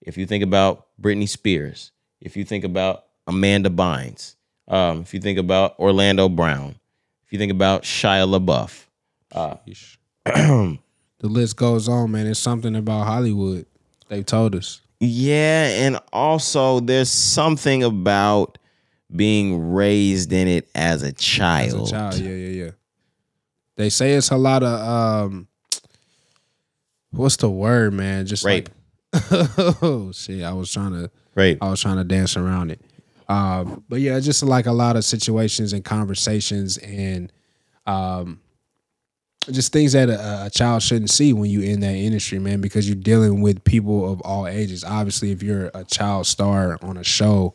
if you think about Britney Spears, if you think about Amanda Bynes, um, if you think about Orlando Brown, if you think about Shia LaBeouf, The list goes on, man. It's something about Hollywood. They've told us. Yeah, and also there's something about being raised in it as a child. As a child, yeah, yeah, yeah. They say it's a lot of um what's the word, man? Just Rape. like oh shit. I was trying to Right. I was trying to dance around it. Um, but yeah, just like a lot of situations and conversations and um, just things that a, a child shouldn't see when you in that industry, man, because you're dealing with people of all ages. Obviously, if you're a child star on a show,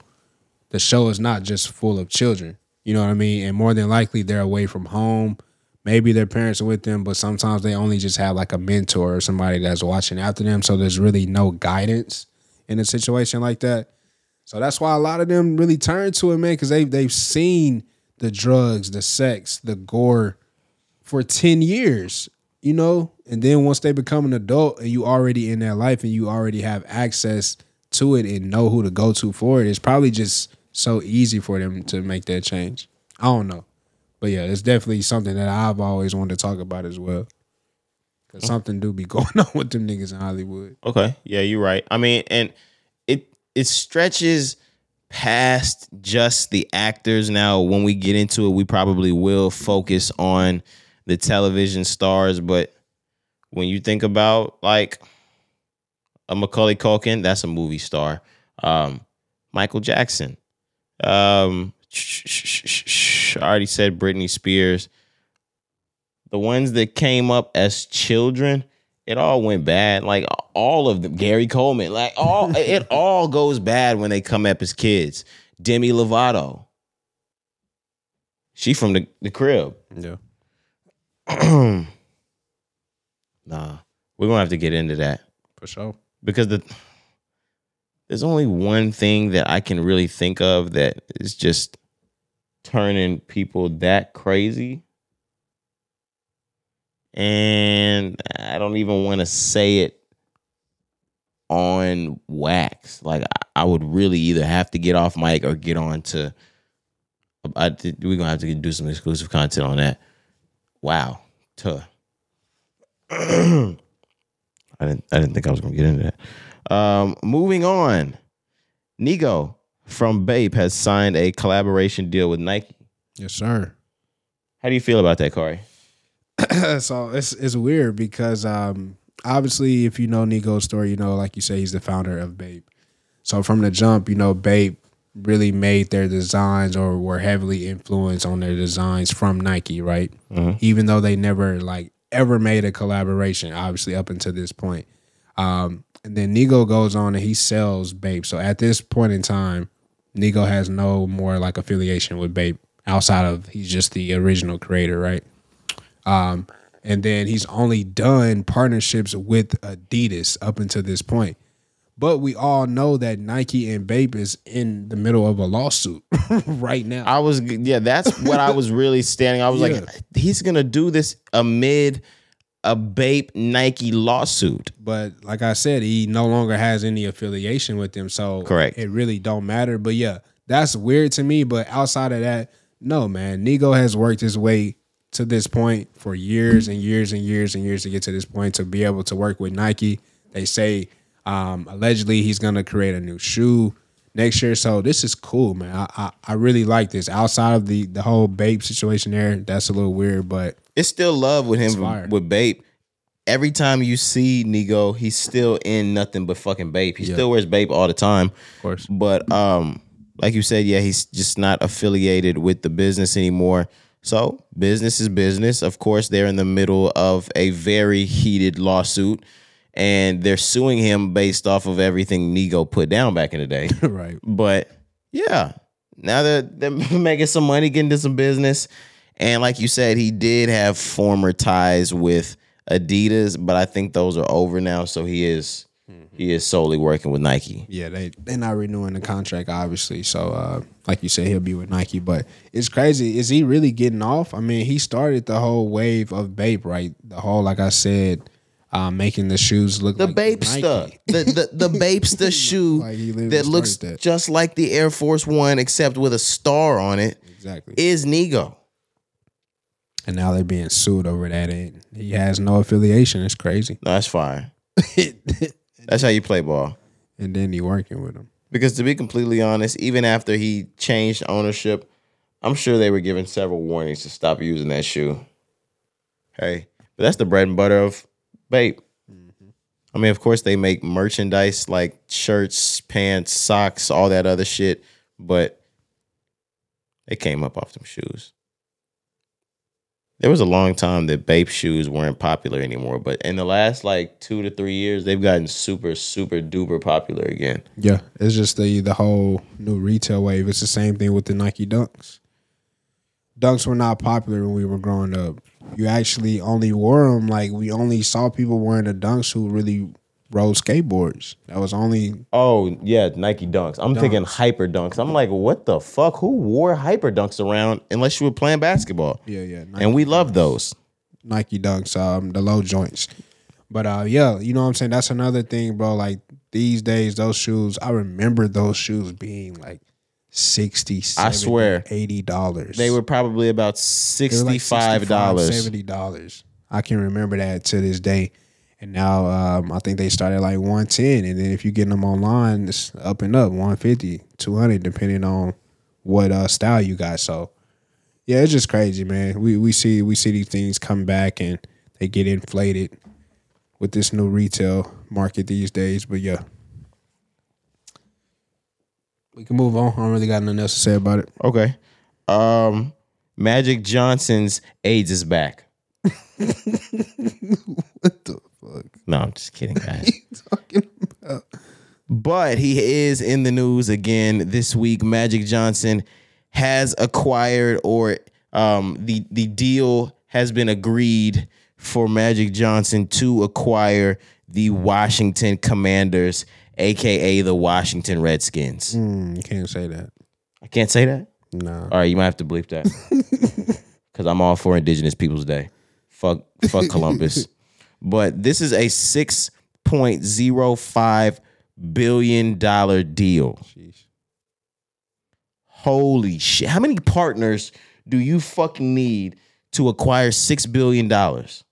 the show is not just full of children. You know what I mean? And more than likely, they're away from home. Maybe their parents are with them, but sometimes they only just have like a mentor or somebody that's watching after them. So there's really no guidance in a situation like that. So that's why a lot of them really turn to it, man, because they've they've seen the drugs, the sex, the gore for 10 years, you know? And then once they become an adult and you already in their life and you already have access to it and know who to go to for it, it's probably just so easy for them to make that change. I don't know. But yeah, it's definitely something that I've always wanted to talk about as well. Cause something do be going on with them niggas in Hollywood. Okay. Yeah, you're right. I mean, and it it stretches past just the actors. Now, when we get into it, we probably will focus on the television stars, but when you think about like a Macaulay Culkin, that's a movie star. Um, Michael Jackson. Um, I already said Britney Spears. The ones that came up as children, it all went bad. Like all of them, Gary Coleman, like all it all goes bad when they come up as kids. Demi Lovato. She from the, the crib. Yeah. Nah. We're gonna have to get into that. For sure. because the there's only one thing that I can really think of that is just turning people that crazy. And I don't even want to say it on wax. Like I, would really either have to get off mic or get on to I, we're gonna have to do some exclusive content on that. Wow. Tuh. I didn't I didn't think I was gonna get into that. Um, moving on. Nigo from Bape has signed a collaboration deal with Nike. Yes, sir. How do you feel about that, Corey? so it's it's weird because um obviously if you know Nigo's story, you know, like you say, he's the founder of Bape. So from the jump, you know, Bape really made their designs or were heavily influenced on their designs from Nike, right? Even though they never like ever made a collaboration, obviously up until this point. Um, and then Nigo goes on and he sells Bape. So at this point in time, Nigo has no more like affiliation with Bape outside of he's just the original creator, right? Um, and then he's only done partnerships with Adidas up until this point. But we all know that Nike and Bape is in the middle of a lawsuit right now. I was yeah, that's what I was really standing. I was Yeah. like, he's gonna do this amid a Bape Nike lawsuit. but like I said, he no longer has any affiliation with them, so Correct. It really don't matter. But yeah, that's weird to me. But outside of that, no man, Nigo has worked his way to this point for years and years and years and years to get to this point to be able to work with Nike. They say um, allegedly he's gonna create a new shoe next year. So this is cool, man. I I, I really like this. Outside of the the whole Bape situation there, that's a little weird, but It's still love with him with Bape. Every time you see Nigo, he's still in nothing but fucking Bape. He still wears Bape all the time. of course. But um, like you said, yeah, he's just not affiliated with the business anymore. So business is business. Of course, they're in the middle of a very heated lawsuit, and they're suing him based off of everything Nigo put down back in the day. right. But yeah, now they're they're making some money, getting into some business, and like you said, he did have former ties with Adidas, but I think those are over now. So he is he is solely working with Nike. Yeah, they they're not renewing the contract, obviously. So, uh, like you said, he'll be with Nike. But it's crazy. Is he really getting off? I mean, he started the whole wave of Bape, right? The whole, like I said, um, making the shoes look The like Bapesta, Nike. the the, the Bapesta shoe Like that looks that. just like the Air Force One, except with a star on it, Exactly. is Nigo. And now they're being sued over that, and he has no affiliation. It's crazy. No, that's fine. That's how you play ball. and then he working with him. Because to be completely honest, even after he changed ownership, I'm sure they were given several warnings to stop using that shoe. Hey, but that's the bread and butter of Bape. Mm-hmm. I mean, of course, they make merchandise like shirts, pants, socks, all that other shit, but they came up off them shoes. There was a long time that Bape shoes weren't popular anymore, but in the last like two to three years, they've gotten super, super duper popular again. Yeah, it's just the the whole new retail wave. It's the same thing with the Nike Dunks. Dunks were not popular when we were growing up. You actually only wore them like we only saw people wearing the Dunks who really rode skateboards. That was only Oh yeah, Nike Dunks. I'm thinking Hyper Dunks. I'm like, what the fuck? Who wore Hyper Dunks around unless you were playing basketball? yeah yeah Nike, And we love those. Nike Dunks, um, the low joints. But uh, yeah, you know what I'm saying. That's another thing, bro. Like these days, those shoes. I remember those shoes being like 60 I swear. 80 dollars. They were probably about They were sixty like dollars. seventy dollars. I can remember that to this day. And now um, I think they started like one ten, and then if you get them online, it's up and up 150, 200, depending on what uh, style you got. So yeah, it's just crazy, man. We we see we see these things come back and they get inflated with this new retail market these days. But yeah. We can move on. I don't really got nothing else to say about it. Okay. Um Magic Johnson's AIDS is back. What the fuck? No, I'm just kidding, guys. Talking about But he is in the news again this week. Magic Johnson has acquired, or um, the the deal has been agreed for Magic Johnson to acquire the Washington Commanders, aka the Washington Redskins. Hmm, you can't say that. I can't say that. No. All right, you might have to bleep that because I'm all for Indigenous Peoples Day. Fuck, fuck Columbus. But this is a six point zero five billion dollar deal. Holy shit! How many partners do you fucking need to acquire six billion dollars?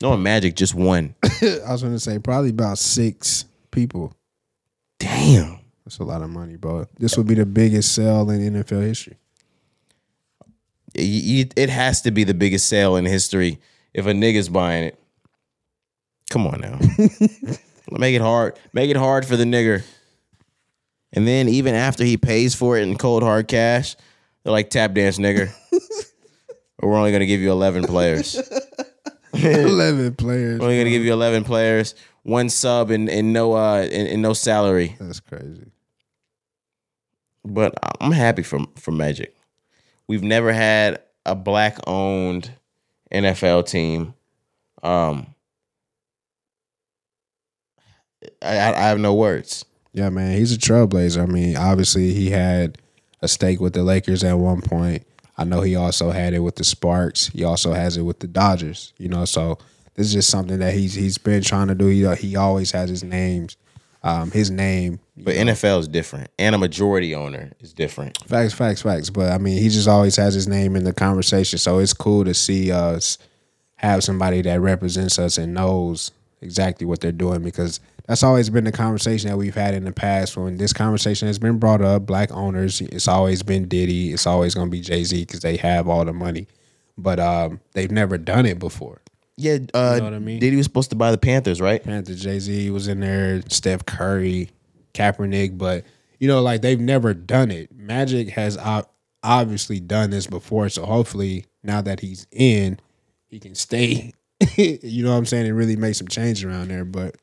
No, Magic just won. I was going to say probably about six people. Damn. That's a lot of money, bro. This would be the biggest sale in NFL history. It has to be the biggest sale in history if a nigga's buying it. Come on now. Make it hard. Make it hard for the nigger. And then even after he pays for it in cold hard cash, they're like tap dance nigger. or we're only gonna give you eleven players. Eleven players. We're only gonna give you eleven players, one sub and, and no uh and, and no salary. That's crazy. but I'm happy for for Magic. We've never had a black owned NFL team. Um, I, I have no words. Yeah, man, he's a trailblazer. I mean, obviously he had a stake with the Lakers at one point. I know he also had it with the Sparks. He also has it with the Dodgers. You know, so this is just something that he's he's been trying to do. He he always has his names, um, his name. But NFL is different, and a majority owner is different. Facts, facts, facts. But I mean, he just always has his name in the conversation. So it's cool to see us have somebody that represents us and knows exactly what they're doing because that's always been the conversation that we've had in the past. When this conversation has been brought up, black owners, it's always been Diddy. It's always going to be Jay Z because they have all the money. But um, they've never done it before. Yeah, uh, know what I mean? Diddy was supposed to buy the Panthers, right? Panther, Jay Z was in there, Steph Curry, Kaepernick, but you know, like they've never done it. Magic has obviously done this before, so hopefully now that he's in, he can stay. you know what I'm saying? And really make some change around there. But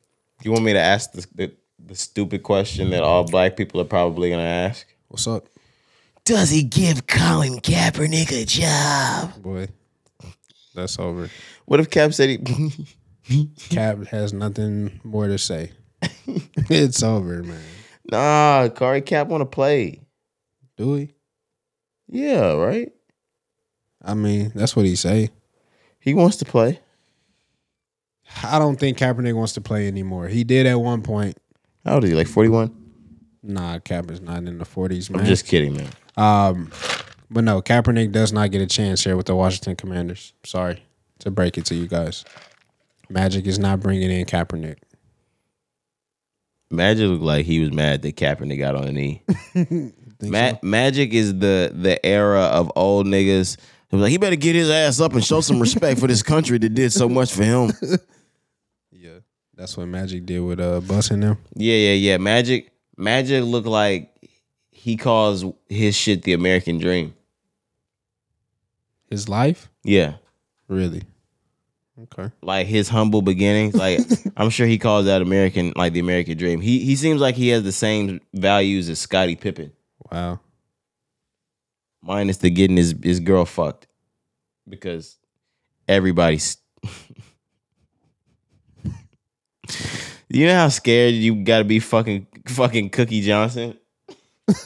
You want me to ask the, the the stupid question that all black people are probably gonna ask? what's up, Does he give Colin Kaepernick a job? boy? That's over. What if Cap said he Cap has nothing more to say. it's over, man. Nah, Cory Cap want to play. Do we? Yeah, right. I mean, that's what he say. He wants to play. I don't think Kaepernick wants to play anymore. He did at one point. How old is he? Like forty one. Nah, Cap is not in the forties, man. I'm just kidding, man. Um, but no, Kaepernick does not get a chance here with the Washington Commanders. Sorry to break it to you guys. Magic is not bringing in Kaepernick. Magic looked like he was mad that Kaepernick got on the knee. Ma- Magic is the the era of old niggas who was like, he better get his ass up and show some respect for this country that did so much for him. Yeah, that's what Magic did with uh busing them. Yeah, yeah, yeah. Magic, Magic looked like he calls his shit the American dream. His life, Yeah, really. Okay. like his humble beginnings. Like I'm sure he calls that American, like the American dream. He he seems like he has the same values as Scottie Pippen, Wow. minus the getting his his girl fucked, because everybody's. you know how scared you got to be fucking fucking Cookie Johnson.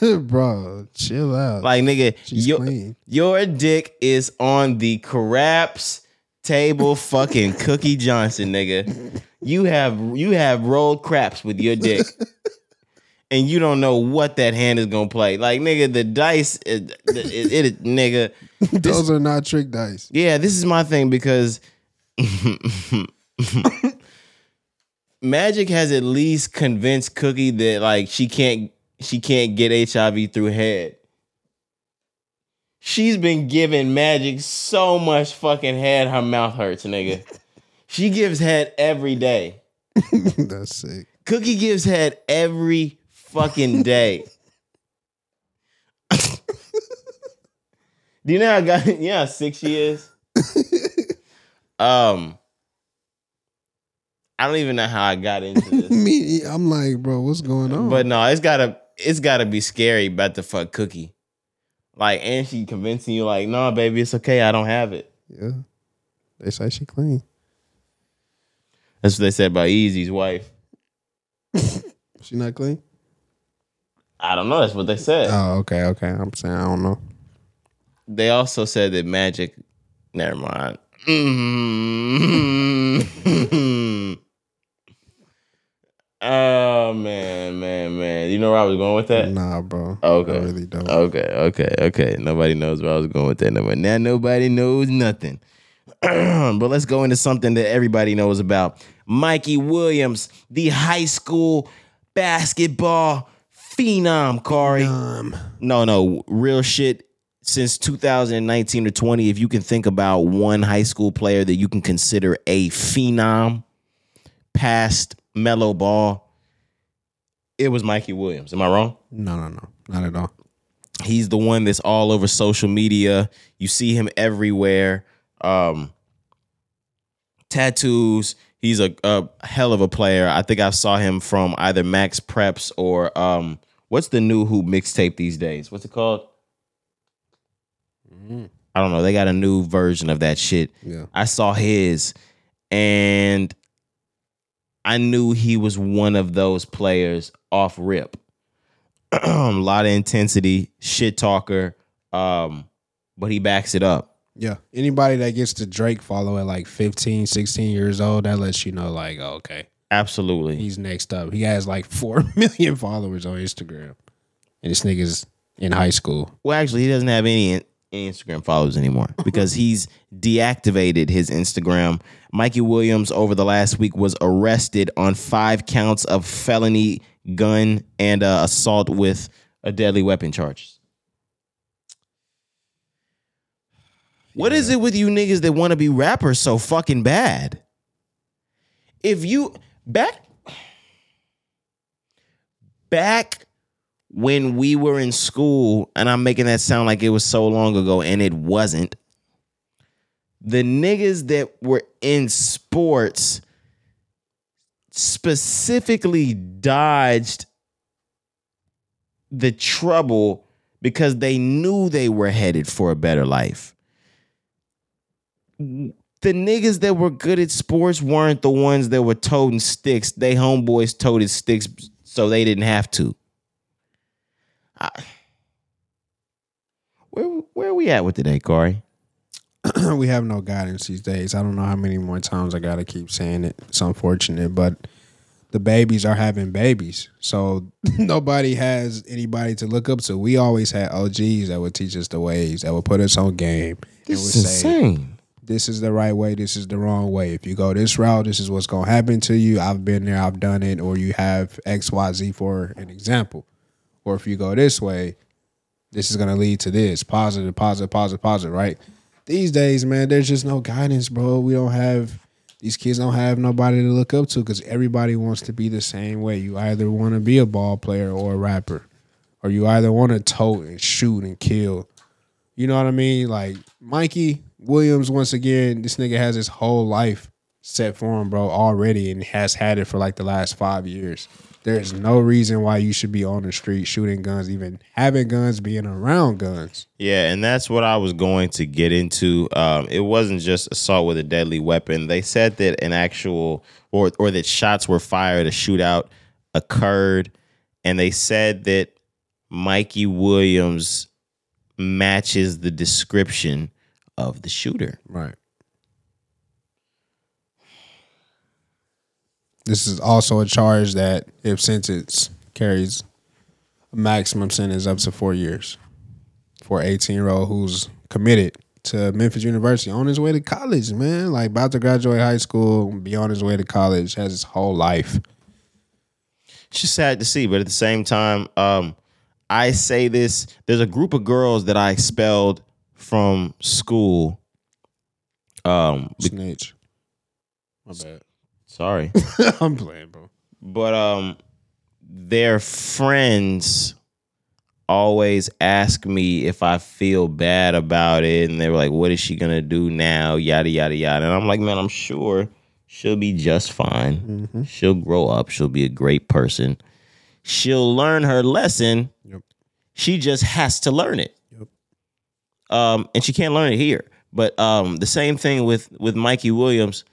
Bro, chill out. Like nigga, She's your, clean. your dick is on the craps table fucking Cookie Johnson, nigga. You have you have rolled craps with your dick. And you don't know what that hand is gonna play. Like nigga, the dice, it, it, it- nigga. Those are not trick dice. Yeah, this is my thing because Magic has at least convinced Cookie that like she can't she can't get HIV through head. She's been giving Magic so much fucking head her mouth hurts, nigga. She gives head every day. That's sick. Cookie gives head every fucking day. Do you know how I got you know how sick she is? um I don't even know how I got into this. Me, I'm like, bro, what's going on? But no, it's gotta it's gotta be scary about the fuck cookie. Like, and she convincing you like, no, baby, it's okay, I don't have it. yeah, they say she clean. That's what they said about Easy's wife. She not clean. I don't know. That's what they said. Oh, okay, okay. I'm saying I don't know. they also said that Magic. Never mind. Mhm. oh man, man. You know where I was going with that? Nah, bro. Okay. I really don't. Okay, okay, okay. Nobody knows where I was going with that number. Now nobody knows nothing. but let's go into something that everybody knows about. Mikey Williams, the high school basketball phenom, Cory. No, no, real shit. Since 2019 or 20, if you can think about one high school player that you can consider a phenom past Melo Ball, it was Mikey Williams. Am I wrong? No, no, no, not at all. He's the one that's all over social media. You see him everywhere. Um, tattoos. He's a, a hell of a player. I think I saw him from either MaxPreps or um, what's the new Hoop mixtape these days? What's it called? I don't know. They got a new version of that shit. Yeah. I saw his, and I knew he was one of those players off rip. a lot of intensity, shit talker, um, but he backs it up. Yeah. Anybody that gets the Drake follow at like 15, 16 years old, that lets you know, like, oh, okay, Absolutely. he's next up. He has like 4 million followers on Instagram. And this nigga's in high school. Well, actually, he doesn't have any, any Instagram followers anymore because he's deactivated his Instagram. Mikey Williams over the last week was arrested on five counts of felony gun and uh, assault with a deadly weapon charges. What is it with you niggas that want to be rappers so fucking bad? If you back back when we were in school, and I'm making that sound like it was so long ago, and it wasn't. The niggas that were in sports specifically dodged the trouble because they knew they were headed for a better life. the niggas that were good at sports weren't the ones that were toting sticks. They homeboys toted sticks so they didn't have to. I, where where are we at with today, eh, Cory? we have no guidance these days. I don't know how many more times I gotta keep saying it. It's unfortunate, but the babies are having babies. So nobody has anybody to look up to. We always had OGs that would teach us the ways, that would put us on game. This and would is insane. this is the right way, this is the wrong way. If you go this route, this is what's gonna happen to you. I've been there, I've done it, or you have XYZ for an example. Or if you go this way, this is gonna lead to this. Positive, positive, positive, positive, right? These days, man, there's just no guidance, bro. We don't have these kids don't have nobody to look up to because everybody wants to be the same way. You either want to be a ball player or a rapper, or you either want to tote and shoot and kill. You know what I mean? Like Mikey Williams, once again, this nigga has his whole life set for him, bro, already, and has had it for like the last five years. There's no reason why you should be on the street shooting guns, even having guns, being around guns. Yeah, and that's what I was going to get into. Um, it wasn't just assault with a deadly weapon. They said that an actual or or that shots were fired, a shootout occurred, and they said that Mikey Williams matches the description of the shooter. Right. This is also a charge that, if sentenced, carries a maximum sentence up to four years for an 18 year old who's committed to Memphis University on his way to college, man. Like about to graduate high school, be on his way to college, has his whole life. It's just sad to see, but at the same time, um, I say this: there's a group of girls that I expelled from school. Um, Snitch. My bad. Sorry. I'm playing, bro. but um their friends always ask me if I feel bad about it and they're like what is she going to do now? Yada yada yada. And I'm like man I'm sure she'll be just fine. She'll grow up. She'll be a great person. She'll learn her lesson. Yep. she just has to learn it. Um and she can't learn it here. But um the same thing with with Mikey Williams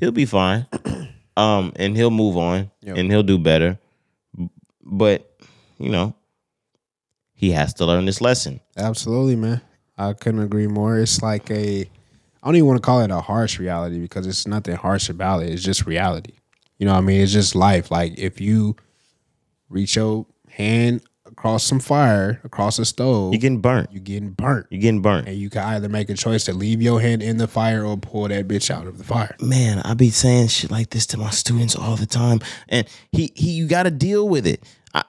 he'll be fine um and he'll move on Yep. and he'll do better but you know he has to learn this lesson Absolutely, man. I couldn't agree more. It's like a, I don't even want to call it a harsh reality because it's nothing harsh about it. It's just reality. You know what I mean? It's just life. Like if you reach your hand across some fire, across a stove, you're getting burnt. You're getting burnt. you're getting burnt. And you can either make a choice to leave your hand in the fire or pull that bitch out of the fire. man i be saying shit like this to my students all the time. And he he you got to deal with it. I,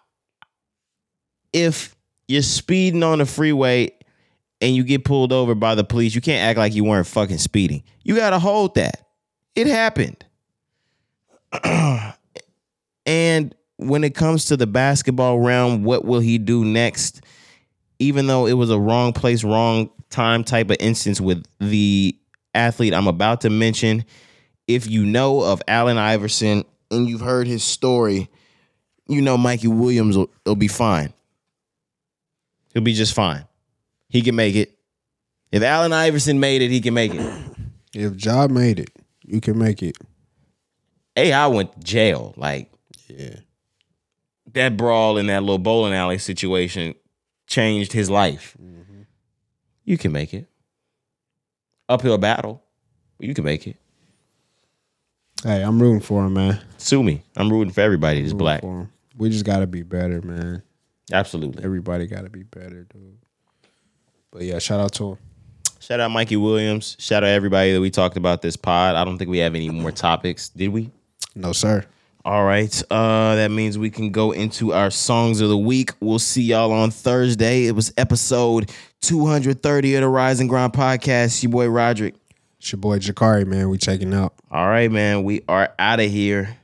if you're speeding on the freeway and you get pulled over by the police you can't act like you weren't fucking speeding. You got to hold that. It happened. And when it comes to the basketball realm what will he do next even though it was a wrong place wrong time type of instance with the athlete i'm about to mention if you know of Allen Iverson and you've heard his story, you know Mikey Williams will, will be fine. He'll be just fine. He can make it. If Allen Iverson made it, he can make it. If Job made it, you can make it. AI went to jail. Like Yeah. That brawl in that little bowling alley situation changed his life. Mm-hmm. You can make it. Uphill battle. You can make it. Hey, I'm rooting for him, man. Sue me. I'm rooting for everybody that's black. for him. We just gotta be better, man. Absolutely. Everybody gotta be better, dude. But yeah, shout out to him. Shout out Mikey Williams. Shout out everybody that we talked about this pod. I don't think we have any more topics. Did we? No, sir. All right. Uh, that means we can go into our songs of the week. We'll see y'all on Thursday. It was episode 230 of the Rise and Grind podcast. Your boy Roderick. It's your boy Jakari, man. We checking out. All right, man. We are out of here.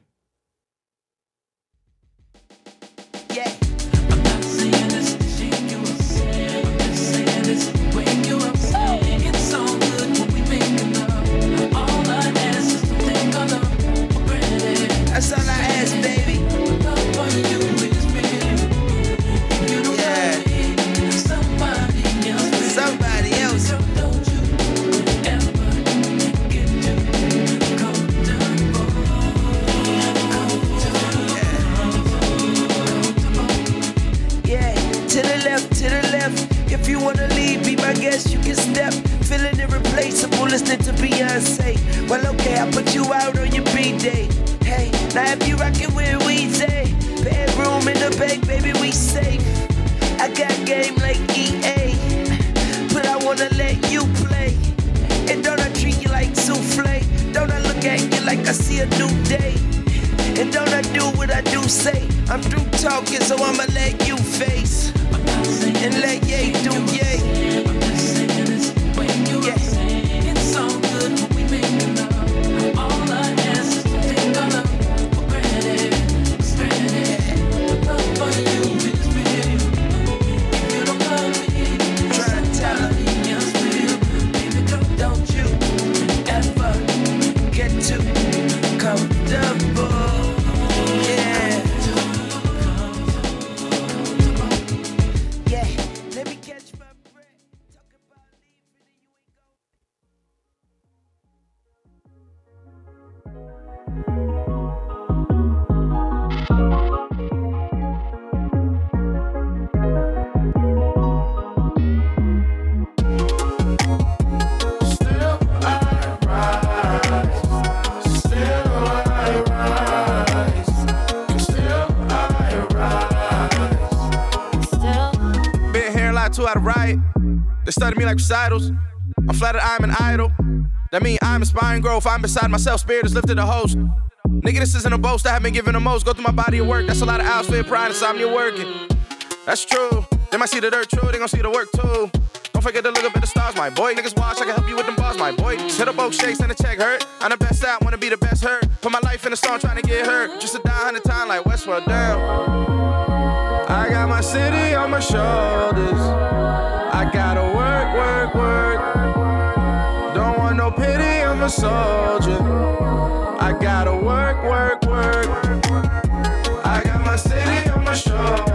Well, okay, I'll put you out on your B-day. Hey, now if you rockin' with Weezy, bedroom in the bank, baby, we safe. I got game like EA, but I wanna let you play. And don't I treat you like souffle? Don't I look at you like I see a new day? And don't I do what I do say? I'm through talking, so I'ma let you face and let yay do yay. Recitals. I'm flattered I'm an idol. That mean I'm inspiring growth. I'm beside myself. Spirit is lifted a host. Nigga, this isn't a boast. I have been given the most. Go through my body of work. That's a lot of hours, fear, pride, insomnia working. That's true. They might see the dirt true. They gon' see the work too. Don't forget to look up at the stars, my boy. Niggas watch, I can help you with them bars, my boy. Hit a boat shakes and a check hurt. I'm the best out, wanna be the best hurt. Put my life in the song, trying to get hurt. Just to die hundred times like Westworld, damn. I got my city on my shoulders. I gotta work, work, work. Don't want no pity, I'm a soldier. I gotta work, work, work. I got my city on my shoulders.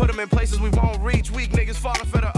Put them in places we won't reach. Weak niggas falling for the